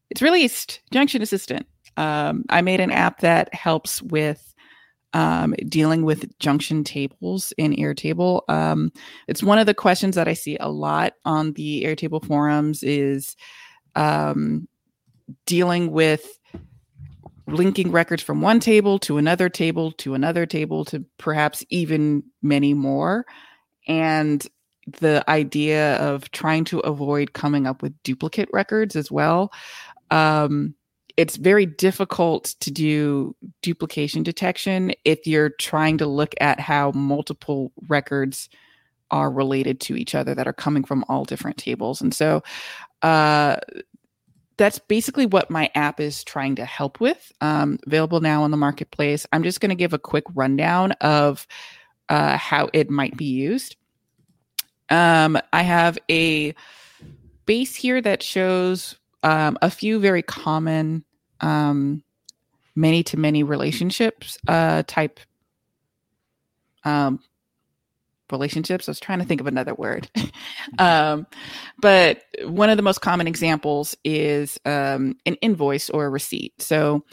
B: It's released, Junction Assistant. Um, I made an app that helps with um, dealing with junction tables in Airtable. Um, it's one of the questions that I see a lot on the Airtable forums is um, dealing with linking records from one table to another table to another table to perhaps even many more. And the idea of trying to avoid coming up with duplicate records as well. Um, it's very difficult to do duplication detection if you're trying to look at how multiple records are related to each other that are coming from all different tables. And so uh, that's basically what my app is trying to help with. Um, available now on the marketplace. I'm just going to give a quick rundown of uh, how it might be used. Um, I have a base here that shows um, a few very common many to many relationships uh, type um, relationships. I was trying to think of another word. um, but one of the most common examples is um, an invoice or a receipt. So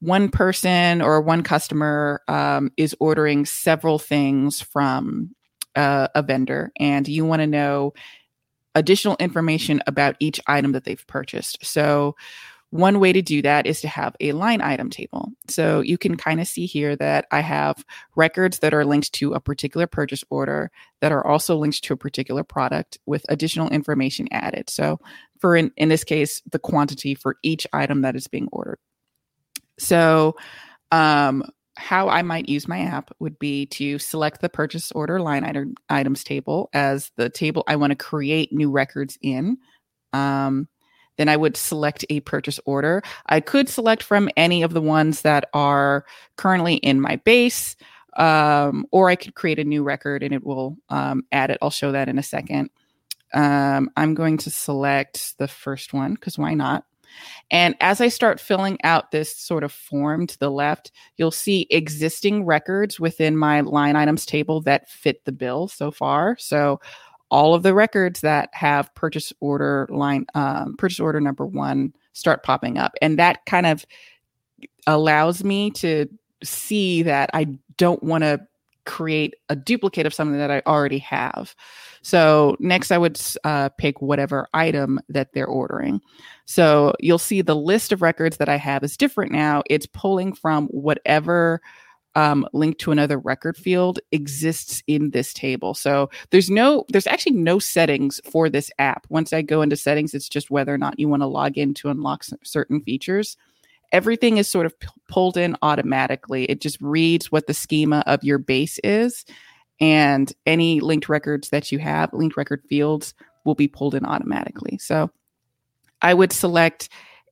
B: one person or one customer um, is ordering several things from uh, a vendor, and you want to know additional information about each item that they've purchased. So one way to do that is to have a line item table. So you can kind of see here that I have records that are linked to a particular purchase order that are also linked to a particular product with additional information added. So for in, in this case, the quantity for each item that is being ordered. So um, how I might use my app would be to select the purchase order line item items table as the table I want to create new records in. Um, then I would select a purchase order. I could select from any of the ones that are currently in my base, um, or I could create a new record and it will um, add it. I'll show that in a second. Um, I'm going to select the first one because why not? And as I start filling out this sort of form to the left, you'll see existing records within my line items table that fit the bill so far. So all of the records that have purchase order line um, purchase order number one start popping up and that kind of allows me to see that i don't want to create a duplicate of something that i already have so next i would uh, pick whatever item that they're ordering so you'll see the list of records that i have is different now it's pulling from whatever um, linked to another record field exists in this table. So there's no, there's actually no settings for this app. Once I go into settings, it's just whether or not you want to log in to unlock certain features. Everything is sort of p- pulled in automatically. It just reads what the schema of your base is, and any linked records that you have, linked record fields, will be pulled in automatically. So I would select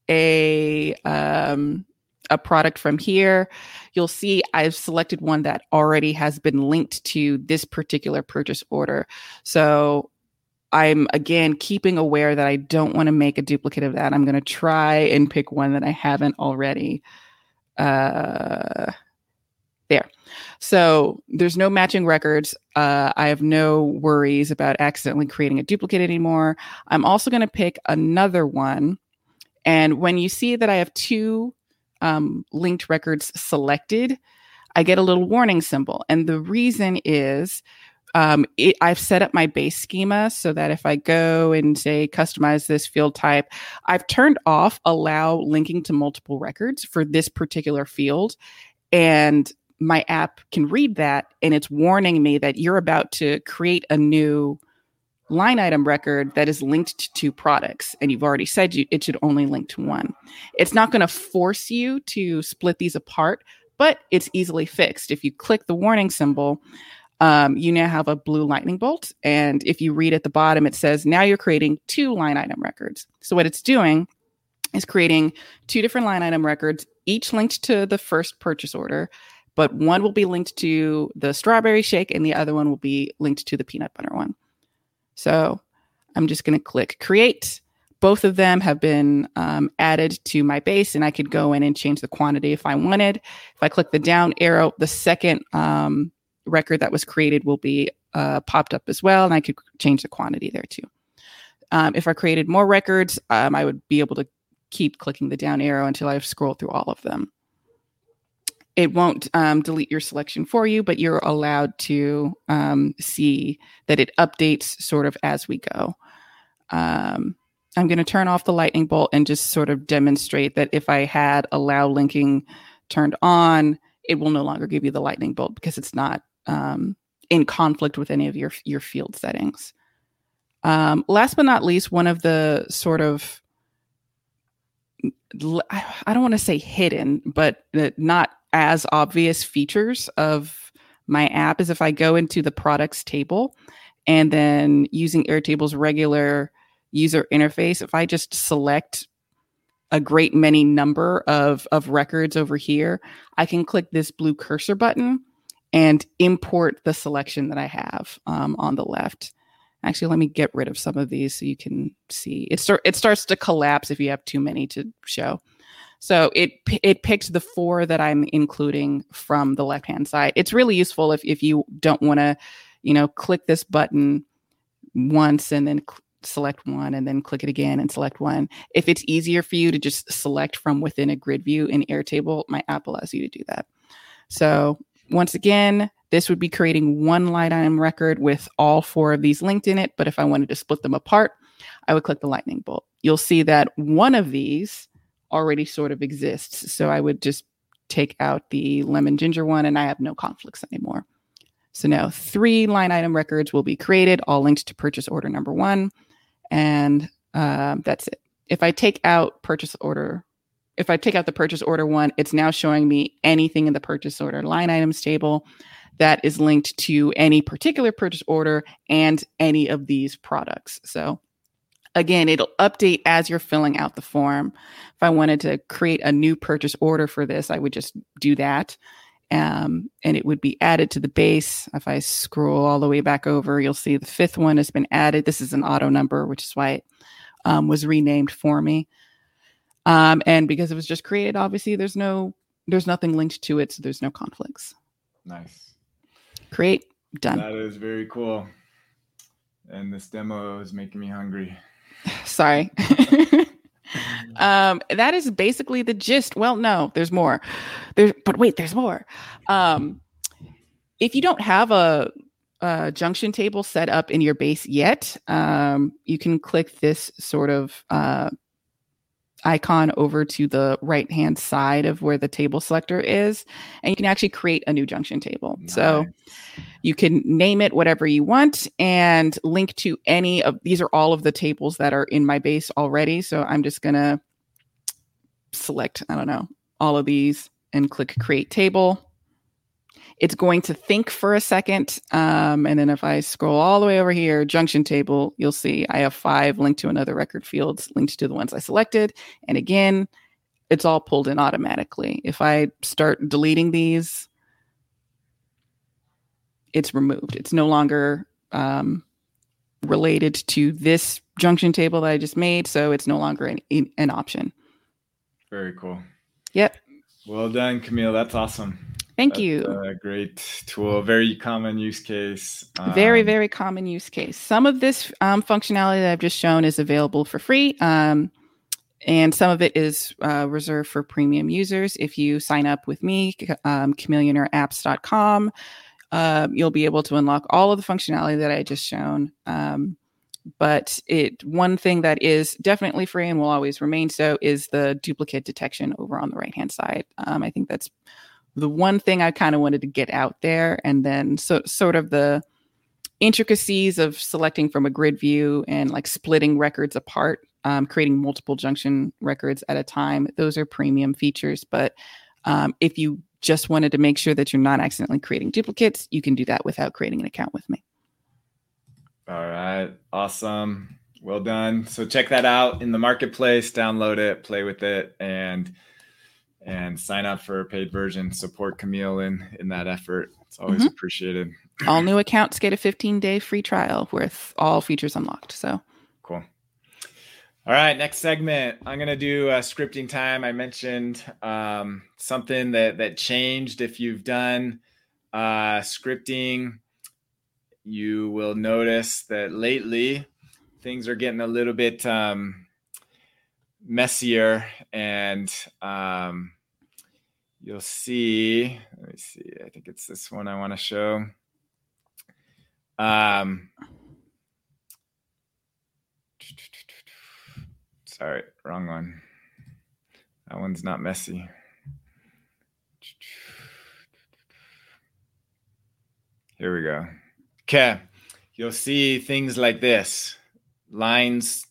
B: a um, a product from here, you'll see I've selected one that already has been linked to this particular purchase order. So I'm again keeping aware that I don't want to make a duplicate of that. I'm going to try and pick one that I haven't already. Uh, there. So there's no matching records. Uh, I have no worries about accidentally creating a duplicate anymore. I'm also going to pick another one. And when you see that I have two um, linked records selected, I get a little warning symbol. And the reason is um, it, I've set up my base schema so that if I go and say customize this field type, I've turned off allow linking to multiple records for this particular field. And my app can read that and it's warning me that you're about to create a new line item record that is linked to two products and you've already said you, it should only link to one. It's not going to force you to split these apart but it's easily fixed. If you click the warning symbol um, you now have a blue lightning bolt and if you read at the bottom it says now you're creating two line item records. So what it's doing is creating two different line item records each linked to the first purchase order but one will be linked to the strawberry shake and the other one will be linked to the peanut butter one so I'm just going to click create. Both of them have been um, added to my base, and I could go in and change the quantity if I wanted. If I click the down arrow, the second um, record that was created will be uh, popped up as well, and I could change the quantity there too. Um, if I created more records, um, I would be able to keep clicking the down arrow until I've scrolled through all of them it won't um, delete your selection for you, but you're allowed to um, see that it updates sort of as we go. Um, I'm going to turn off the lightning bolt and just sort of demonstrate that if I had allow linking turned on, it will no longer give you the lightning bolt because it's not um, in conflict with any of your your field settings. Um, last but not least, one of the sort of I don't want to say hidden, but not as obvious features of my app is if I go into the products table and then using Airtable's regular user interface, if I just select a great many number of, of records over here, I can click this blue cursor button and import the selection that I have um, on the left. Actually, let me get rid of some of these so you can see. It start it starts to collapse if you have too many to show. So it it picked the four that I'm including from the left hand side. It's really useful if if you don't want to, you know, click this button once and then cl- select one and then click it again and select one. If it's easier for you to just select from within a grid view in Airtable, my app allows you to do that. So once again, this would be creating one line item record with all four of these linked in it. But if I wanted to split them apart, I would click the lightning bolt. You'll see that one of these already sort of exists. So I would just take out the lemon ginger one and I have no conflicts anymore. So now three line item records will be created, all linked to purchase order number one. And um, that's it. If I take out purchase order if I take out the purchase order one, it's now showing me anything in the purchase order line items table that is linked to any particular purchase order and any of these products. So again, it'll update as you're filling out the form. If I wanted to create a new purchase order for this, I would just do that. Um, and it would be added to the base. If I scroll all the way back over, you'll see the fifth one has been added. This is an auto number, which is why it um, was renamed for me. Um, and because it was just created, obviously there's no there's nothing linked to it, so there's no conflicts.
A: Nice.
B: Create, done.
A: That is very cool. And this demo is making me hungry.
B: Sorry. um, that is basically the gist. Well, no, there's more. There's but wait, there's more. Um, if you don't have a, a junction table set up in your base yet, um, you can click this sort of uh, icon over to the right hand side of where the table selector is and you can actually create a new junction table. Nice. so you can name it whatever you want and link to any of these are all of the tables that are in my base already. So i'm just going to select i don't know all of these and click create table it's going to think for a second. Um, and then if I scroll all the way over here, junction table, you'll see I have five linked to another record fields linked to the ones I selected. And again, it's all pulled in automatically. If I start deleting these, it's removed. It's no longer um, related to this junction table that I just made. So it's no longer an, an option.
A: Very cool.
B: Yep.
A: Well done, Kamille. That's awesome.
B: Thank
A: That's
B: you.
A: A great tool, very common use case.
B: Um, very, very common use case. Some of this um, functionality that I've just shown is available for free. Um, and some of it is uh, reserved for premium users. If you sign up with me, um, chameleonairapps.com, uh, you'll be able to unlock all of the functionality that I just shown. Um, but it one thing that is definitely free and will always remain so is the duplicate detection over on the right hand side. Um, I think that's the one thing I kind of wanted to get out there, and then so sort of the intricacies of selecting from a grid view and like splitting records apart, um, creating multiple junction records at a time. Those are premium features, but um, if you just wanted to make sure that you're not accidentally creating duplicates, you can do that without creating an account with me.
A: All right, awesome. Well done. So check that out in the marketplace, download it, play with it, and and sign up for a paid version. Support Kamille in in that effort. It's always mm-hmm. appreciated.
B: all new accounts get a 15 day free trial with all features unlocked. So
A: cool. All right, next segment. I'm gonna do scripting time. I mentioned um, something that that changed. If you've done uh, scripting, you will notice that lately things are getting a little bit um, messier and um, you'll see let me see i think it's this one i want to show um, Sorry, wrong one. That one's not messy. Here we go. Okay. You'll see things like this lines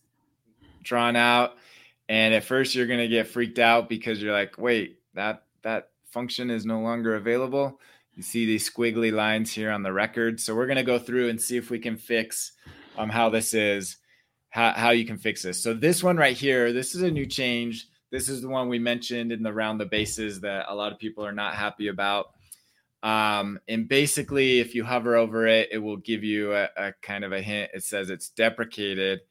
A: drawn out. And at first you're going to get freaked out because you're like, wait, that, that function is no longer available. You see these squiggly lines here on the record. So we're going to go through and see if we can fix um, how this is, how, how you can fix this. So this one right here, this is a new change. This is the one we mentioned in the round the bases that a lot of people are not happy about. Um, and basically, if you hover over it, it will give you a, a kind of a hint. It says it's deprecated.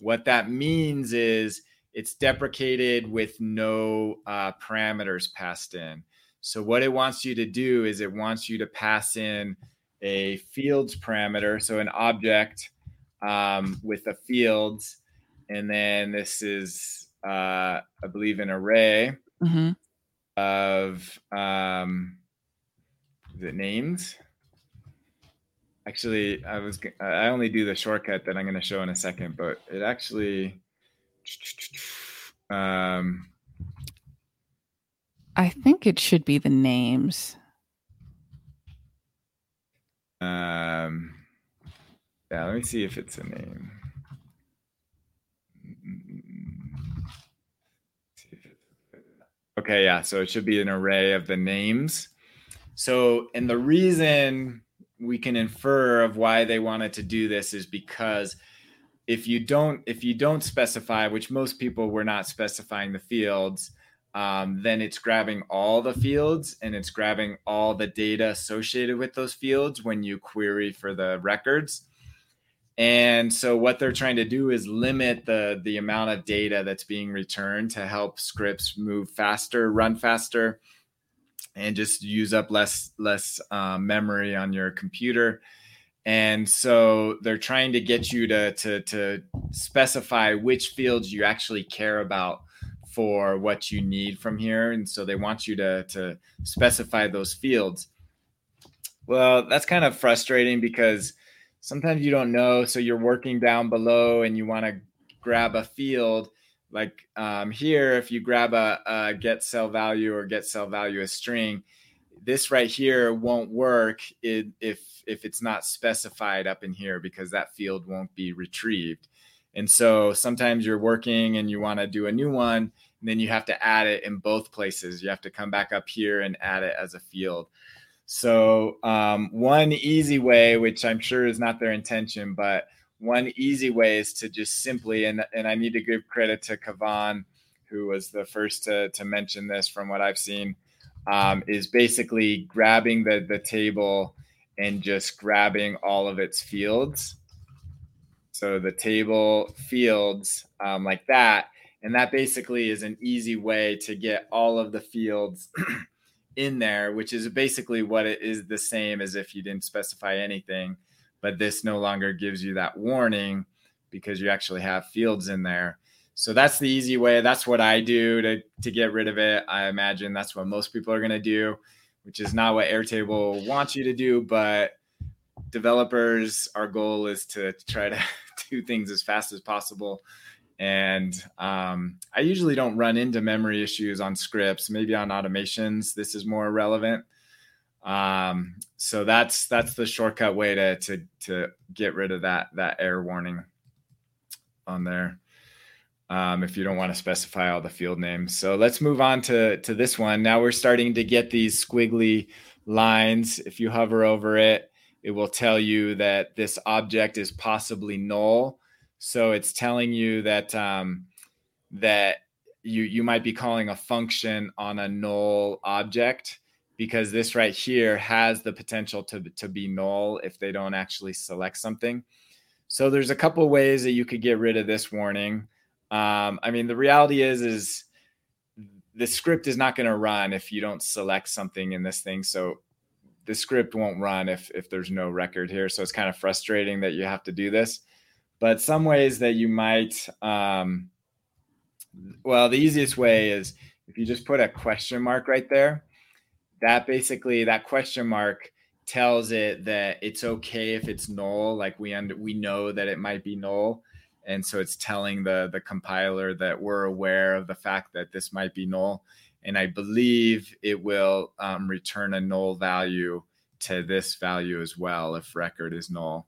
A: What that means is it's deprecated with no uh, parameters passed in. So, what it wants you to do is it wants you to pass in a fields parameter, so an object um, with a fields, and then this is, uh, I believe, an array mm-hmm. of um, the names. Actually, I was I only do the shortcut that I'm going to show in a second, but it actually. Um,
B: I think it should be the names.
A: Um, yeah, let me see if it's a name. Okay, yeah, so it should be an array of the names. So, and the reason we can infer of why they wanted to do this is because if you don't if you don't specify, which most people were not specifying the fields, um, then it's grabbing all the fields and it's grabbing all the data associated with those fields when you query for the records. And so what they're trying to do is limit the the amount of data that's being returned to help scripts move faster, run faster, and just use up less less uh, memory on your computer. And so they're trying to get you to to to specify which fields you actually care about for what you need from here. And so they want you to to specify those fields. Well, that's kind of frustrating because sometimes you don't know. So you're working down below and you want to grab a field like um, here, if you grab a, a get cell value or get cell value a string, this right here won't work if if it's not specified up in here because that field won't be retrieved. And so sometimes you're working and you want to do a new one, and then you have to add it in both places. You have to come back up here and add it as a field. So, um, one easy way, which I'm sure is not their intention, but one easy way is to just simply, and, and I need to give credit to Kuovonne, who was the first to, to mention this from what I've seen, um, is basically grabbing the, the table and just grabbing all of its fields. So the table fields um, like that. And that basically is an easy way to get all of the fields in there, which is basically what it is the same as if you didn't specify anything. But this no longer gives you that warning because you actually have fields in there. So that's the easy way. That's what I do to, to get rid of it. I imagine that's what most people are going to do, which is not what Airtable wants you to do. But developers, our goal is to try to do things as fast as possible and um, I usually don't run into memory issues on scripts. Maybe on automations, this is more relevant. Um, so that's that's the shortcut way to to to get rid of that that error warning on there. Um, if you don't want to specify all the field names. So let's move on to to this one. Now we're starting to get these squiggly lines. If you hover over it, it will tell you that this object is possibly null so it's telling you that um, that you you might be calling a function on a null object because this right here has the potential to to be null if they don't actually select something. So there's a couple ways that you could get rid of this warning. Um, I mean, the reality is is the script is not going to run if you don't select something in this thing. So the script won't run if if there's no record here. So it's kind of frustrating that you have to do this but some ways that you might um, well the easiest way is if you just put a question mark right there that basically that question mark tells it that it's okay if it's null like we under we know that it might be null and so it's telling the the compiler that we're aware of the fact that this might be null. And i believe it will um, return a null value to this value as well if record is null.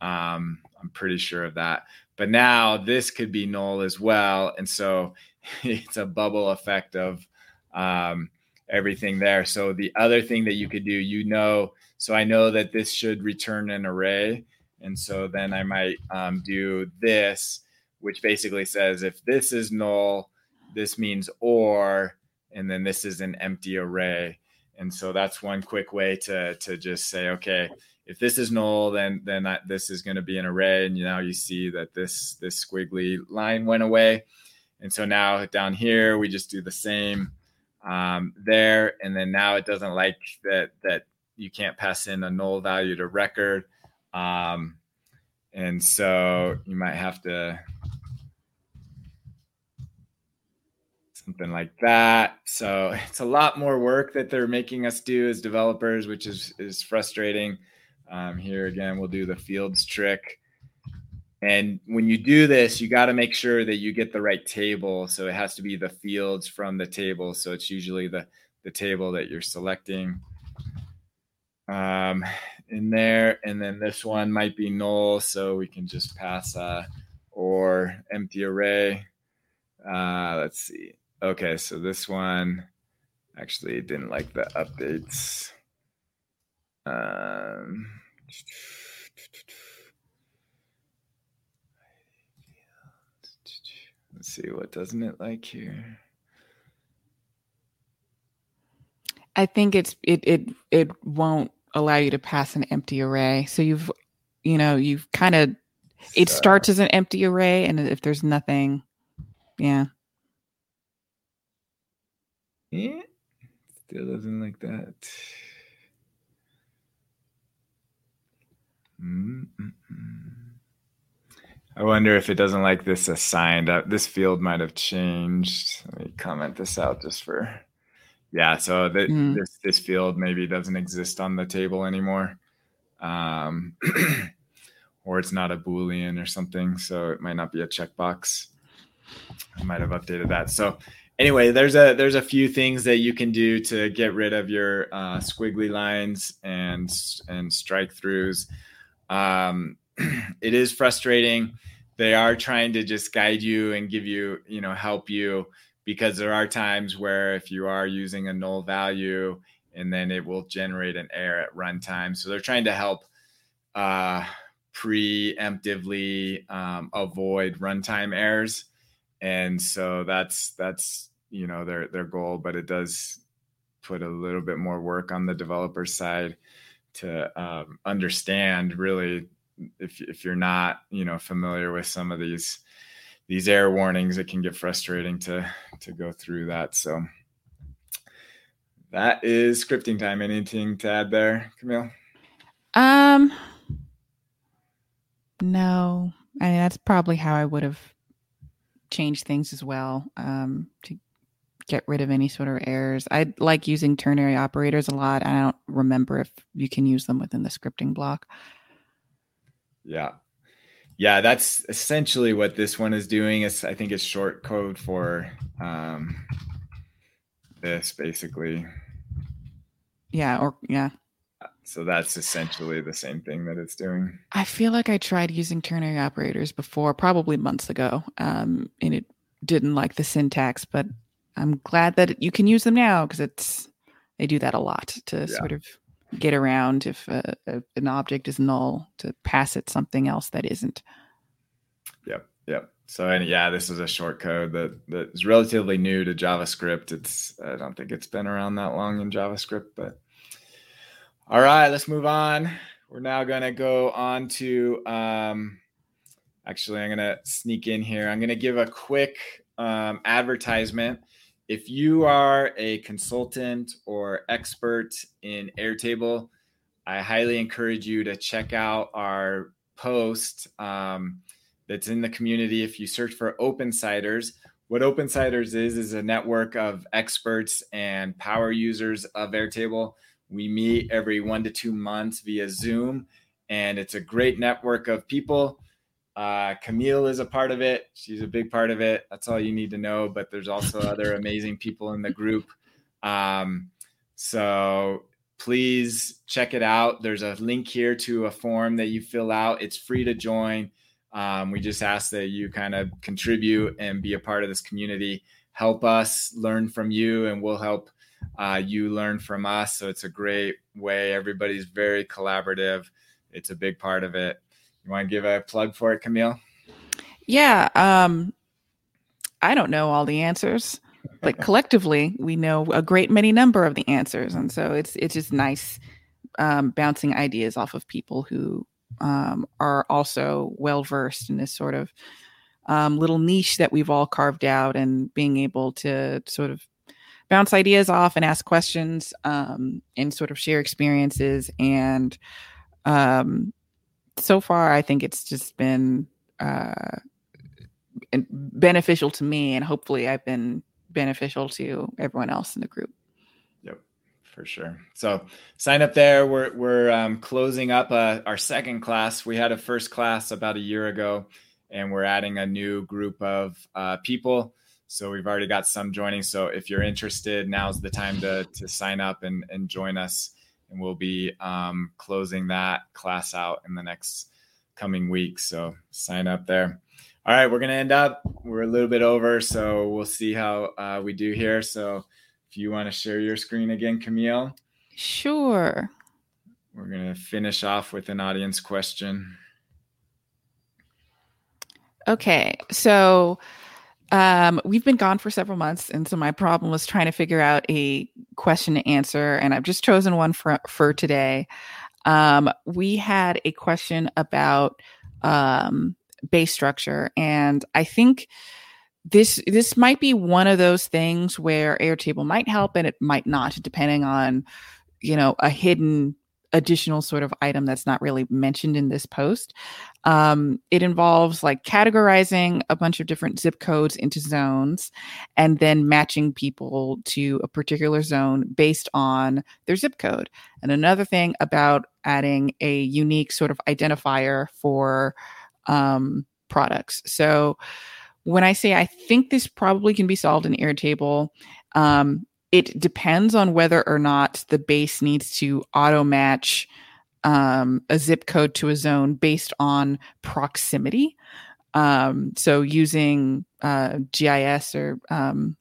A: Um, i'm pretty sure of that. But now this could be null as well. And so it's a bubble effect of um, everything there. So the other thing that you could do you know so i know that this should return an array and so then I might um, do this, which basically says if this is null, this means or, and then this is an empty array. And so that's one quick way to to just say, okay, if this is null, then then I, this is going to be an array. And now you see that this this squiggly line went away. And so now down here we just do the same um, there, and then now it doesn't like that that you can't pass in a null value to record. Um, and so you might have to something like that. So it's a lot more work that they're making us do as developers, which is is frustrating. Um, here again, we'll do the fields trick. And when you do this, you got to make sure that you get the right table. So it has to be the fields from the table. So it's usually the the table that you're selecting. Um, in there. And then this one might be null, so we can just pass uh, or empty array. Uh, let's see. Okay, so this one actually didn't like the updates. Um, let's see what doesn't it like here.
B: I think it's it it it won't allow you to pass an empty array. So you've, you know, you've kind of, it so. starts as an empty array, and if there's nothing, yeah.
A: Yeah, still doesn't like that. Mm-mm-mm. I wonder if it doesn't like this assigned. Uh, this field might have changed. Let me comment this out just for yeah, so the, mm. this this field maybe doesn't exist on the table anymore, um, or it's not a boolean or something, so it might not be a checkbox. I might have updated that. So anyway, there's a there's a few things that you can do to get rid of your uh, squiggly lines and and strike throughs. Um, it is frustrating. They are trying to just guide you and give you, you know, help you because there are times where if you are using a null value and then it will generate an error at runtime. So they're trying to help uh, preemptively um, avoid runtime errors, and so that's that's you know their their goal. But it does put a little bit more work on the developer side to um, understand really if if you're not you know familiar with some of these these error warnings, it can get frustrating to to go through that. So that is scripting time. Anything to add there, Kamille?
B: Um, no. I mean, that's probably how I would have changed things as well um, to get rid of any sort of errors. I like using ternary operators a lot. I don't remember if you can use them within the scripting block.
A: Yeah, yeah, that's essentially what this one is doing. Is I think it's short code for um, this basically.
B: Yeah, or yeah.
A: So that's essentially the same thing that it's doing.
B: I feel like I tried using ternary operators before, probably months ago, um, and it didn't like the syntax. But I'm glad that you can use them now because it's they do that a lot to yeah. sort of get around if uh, an object is null to pass it something else that isn't.
A: Yep, yep. So and yeah, this is a short code that that is relatively new to JavaScript. It's I don't think it's been around that long in JavaScript, but all right, let's move on. We're now gonna go on to um, actually I'm gonna sneak in here. I'm gonna give a quick um, advertisement if you are a consultant or expert in Airtable, I highly encourage you to check out our post um, that's in the community. If you search for OpenSiders, what OpenSiders is is a network of experts and power users of Airtable. We meet every one to two months via Zoom, and it's a great network of people Uh, Kamille is a part of it. She's a big part of it. That's all you need to know. But there's also other amazing people in the group. Um, so please check it out. There's a link here to a form that you fill out. It's free to join. Um, we just ask that you kind of contribute and be a part of this community. Help us learn from you, and we'll help uh, you learn from us. So it's a great way. Everybody's very collaborative. It's a big part of it. You want to give a plug for it, Kamille?
B: Yeah. Um, I don't know all the answers, but collectively we know a great many number of the answers, and so it's it's just nice um, bouncing ideas off of people who um, are also well versed in this sort of um, little niche that we've all carved out, and being able to sort of bounce ideas off and ask questions um, and sort of share experiences. And um, so far, I think it's just been uh, beneficial to me, and hopefully, I've been beneficial to everyone else in the group.
A: Yep, for sure. So sign up there. We're we're um, closing up uh, our second class. We had a first class about a year ago, and we're adding a new group of uh, people. So we've already got some joining. So if you're interested, now's the time to to sign up and and join us. And we'll be um, closing that class out in the next coming weeks. So sign up there. All right, we're gonna end up. We're a little bit over, so we'll see how uh, we do here. So if you want to share your screen again, Kamille.
B: Sure.
A: We're gonna finish off with an audience question.
B: Okay, so um, we've been gone for several months, and so my problem was trying to figure out a question to answer, and I've just chosen one for for today. Um, we had a question about um, base structure, and I think this this might be one of those things where Airtable might help, and it might not, depending on you know a hidden additional sort of item that's not really mentioned in this post. Um, it involves like categorizing a bunch of different zip codes into zones and then matching people to a particular zone based on their zip code. And another thing about adding a unique sort of identifier for um, products. So when I say I think this probably can be solved in Airtable, um, it depends on whether or not the base needs to auto match um, a zip code to a zone based on proximity. Um, so using uh, GIS or um,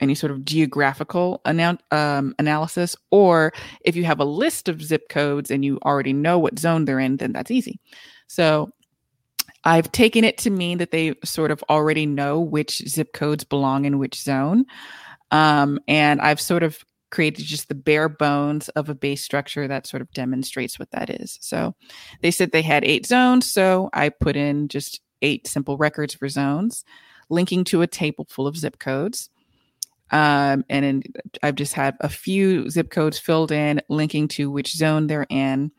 B: any sort of geographical anal- um, analysis, or if you have a list of zip codes and you already know what zone they're in, then that's easy. So I've taken it to mean that they sort of already know which zip codes belong in which zone. Um, and I've sort of created just the bare bones of a base structure that sort of demonstrates what that is. So they said they had eight zones. So I put in just eight simple records for zones, linking to a table full of zip codes. Um, and in, I've just had a few zip codes filled in, linking to which zone they're in.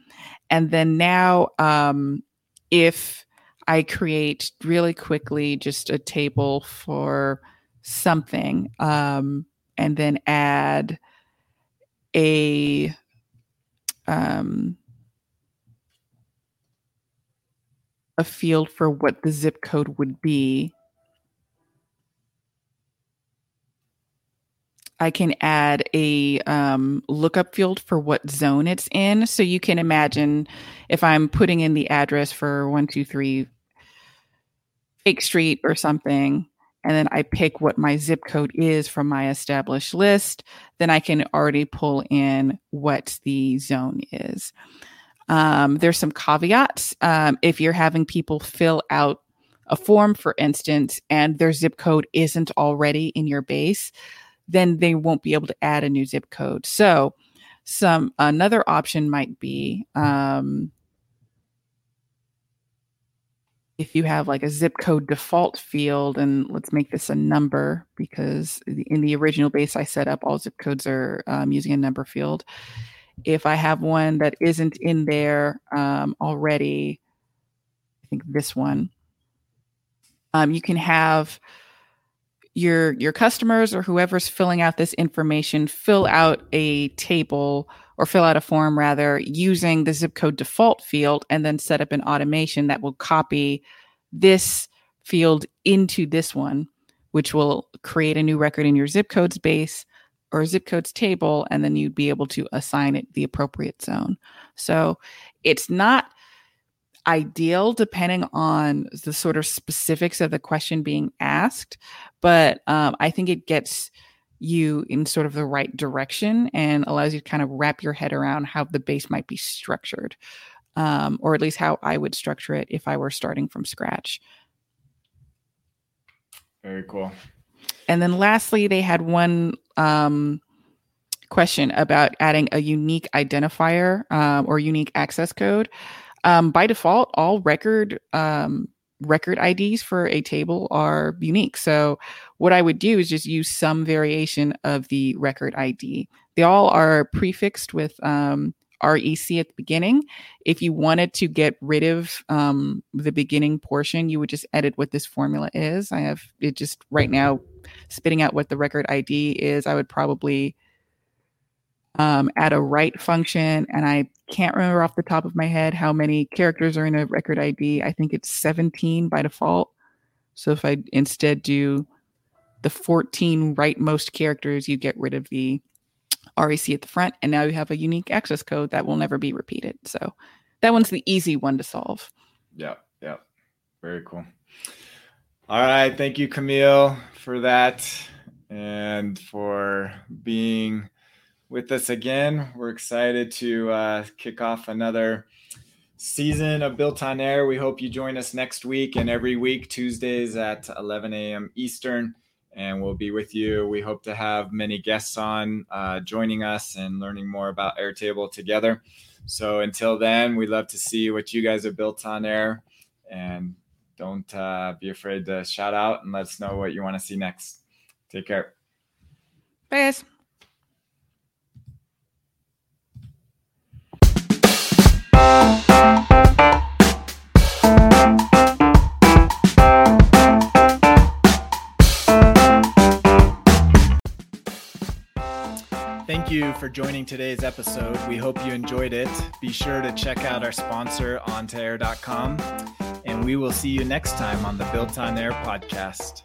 B: And then now, um, if I create really quickly just a table for something um, and then add a um, a field for what the zip code would be. I can add a um, lookup field for what zone it's in. So you can imagine if I'm putting in the address for 123 Fake Street or something, and then I pick what my zip code is from my established list, then I can already pull in what the zone is. Um, there's some caveats. Um, if you're having people fill out a form, for instance, and their zip code isn't already in your base, then they won't be able to add a new zip code. So, some another option might be um, if you have like a zip code default field, and let's make this a number because in the original base I set up, all zip codes are um, using a number field. If I have one that isn't in there um, already, I think this one, um, you can have your your customers or whoever's filling out this information fill out a table or fill out a form rather using the zip code default field and then set up an automation that will copy this field into this one, which will create a new record in your zip codes base or zip codes table, and then you'd be able to assign it the appropriate zone. So it's not ideal depending on the sort of specifics of the question being asked, but um, I think it gets you in sort of the right direction and allows you to kind of wrap your head around how the base might be structured, um, or at least how I would structure it if I were starting from scratch.
A: Very cool.
B: And then lastly, they had one um, question about adding a unique identifier um, or unique access code. Um, by default, all record um, record IDs for a table are unique. So what I would do is just use some variation of the record ID. They all are prefixed with um, REC at the beginning. If you wanted to get rid of um, the beginning portion, you would just edit what this formula is. I have it just right now spitting out what the record ID is. I would probably um, add a right function, and I can't remember off the top of my head how many characters are in a record ID. I think it's 17 by default. So if I instead do the 14 rightmost characters, you get rid of the REC at the front, and now you have a unique access code that will never be repeated. So that one's the easy one to solve.
A: Yeah, yeah. Very cool. All right. Thank you, Kamille, for that and for being with us again. We're excited to uh, kick off another season of Built on Air. We hope you join us next week and every week, Tuesdays at 11 a.m. Eastern and we'll be with you. We hope to have many guests on uh, joining us and learning more about Airtable together. So until then, we'd love to see what you guys have built on air. And don't uh, be afraid to shout out and let us know what you want to see next. Take care.
B: Bye,
A: Thank you for joining today's episode. We hope you enjoyed it. Be sure to check out our sponsor, on2air.com, and we will see you next time on the Built on Air podcast.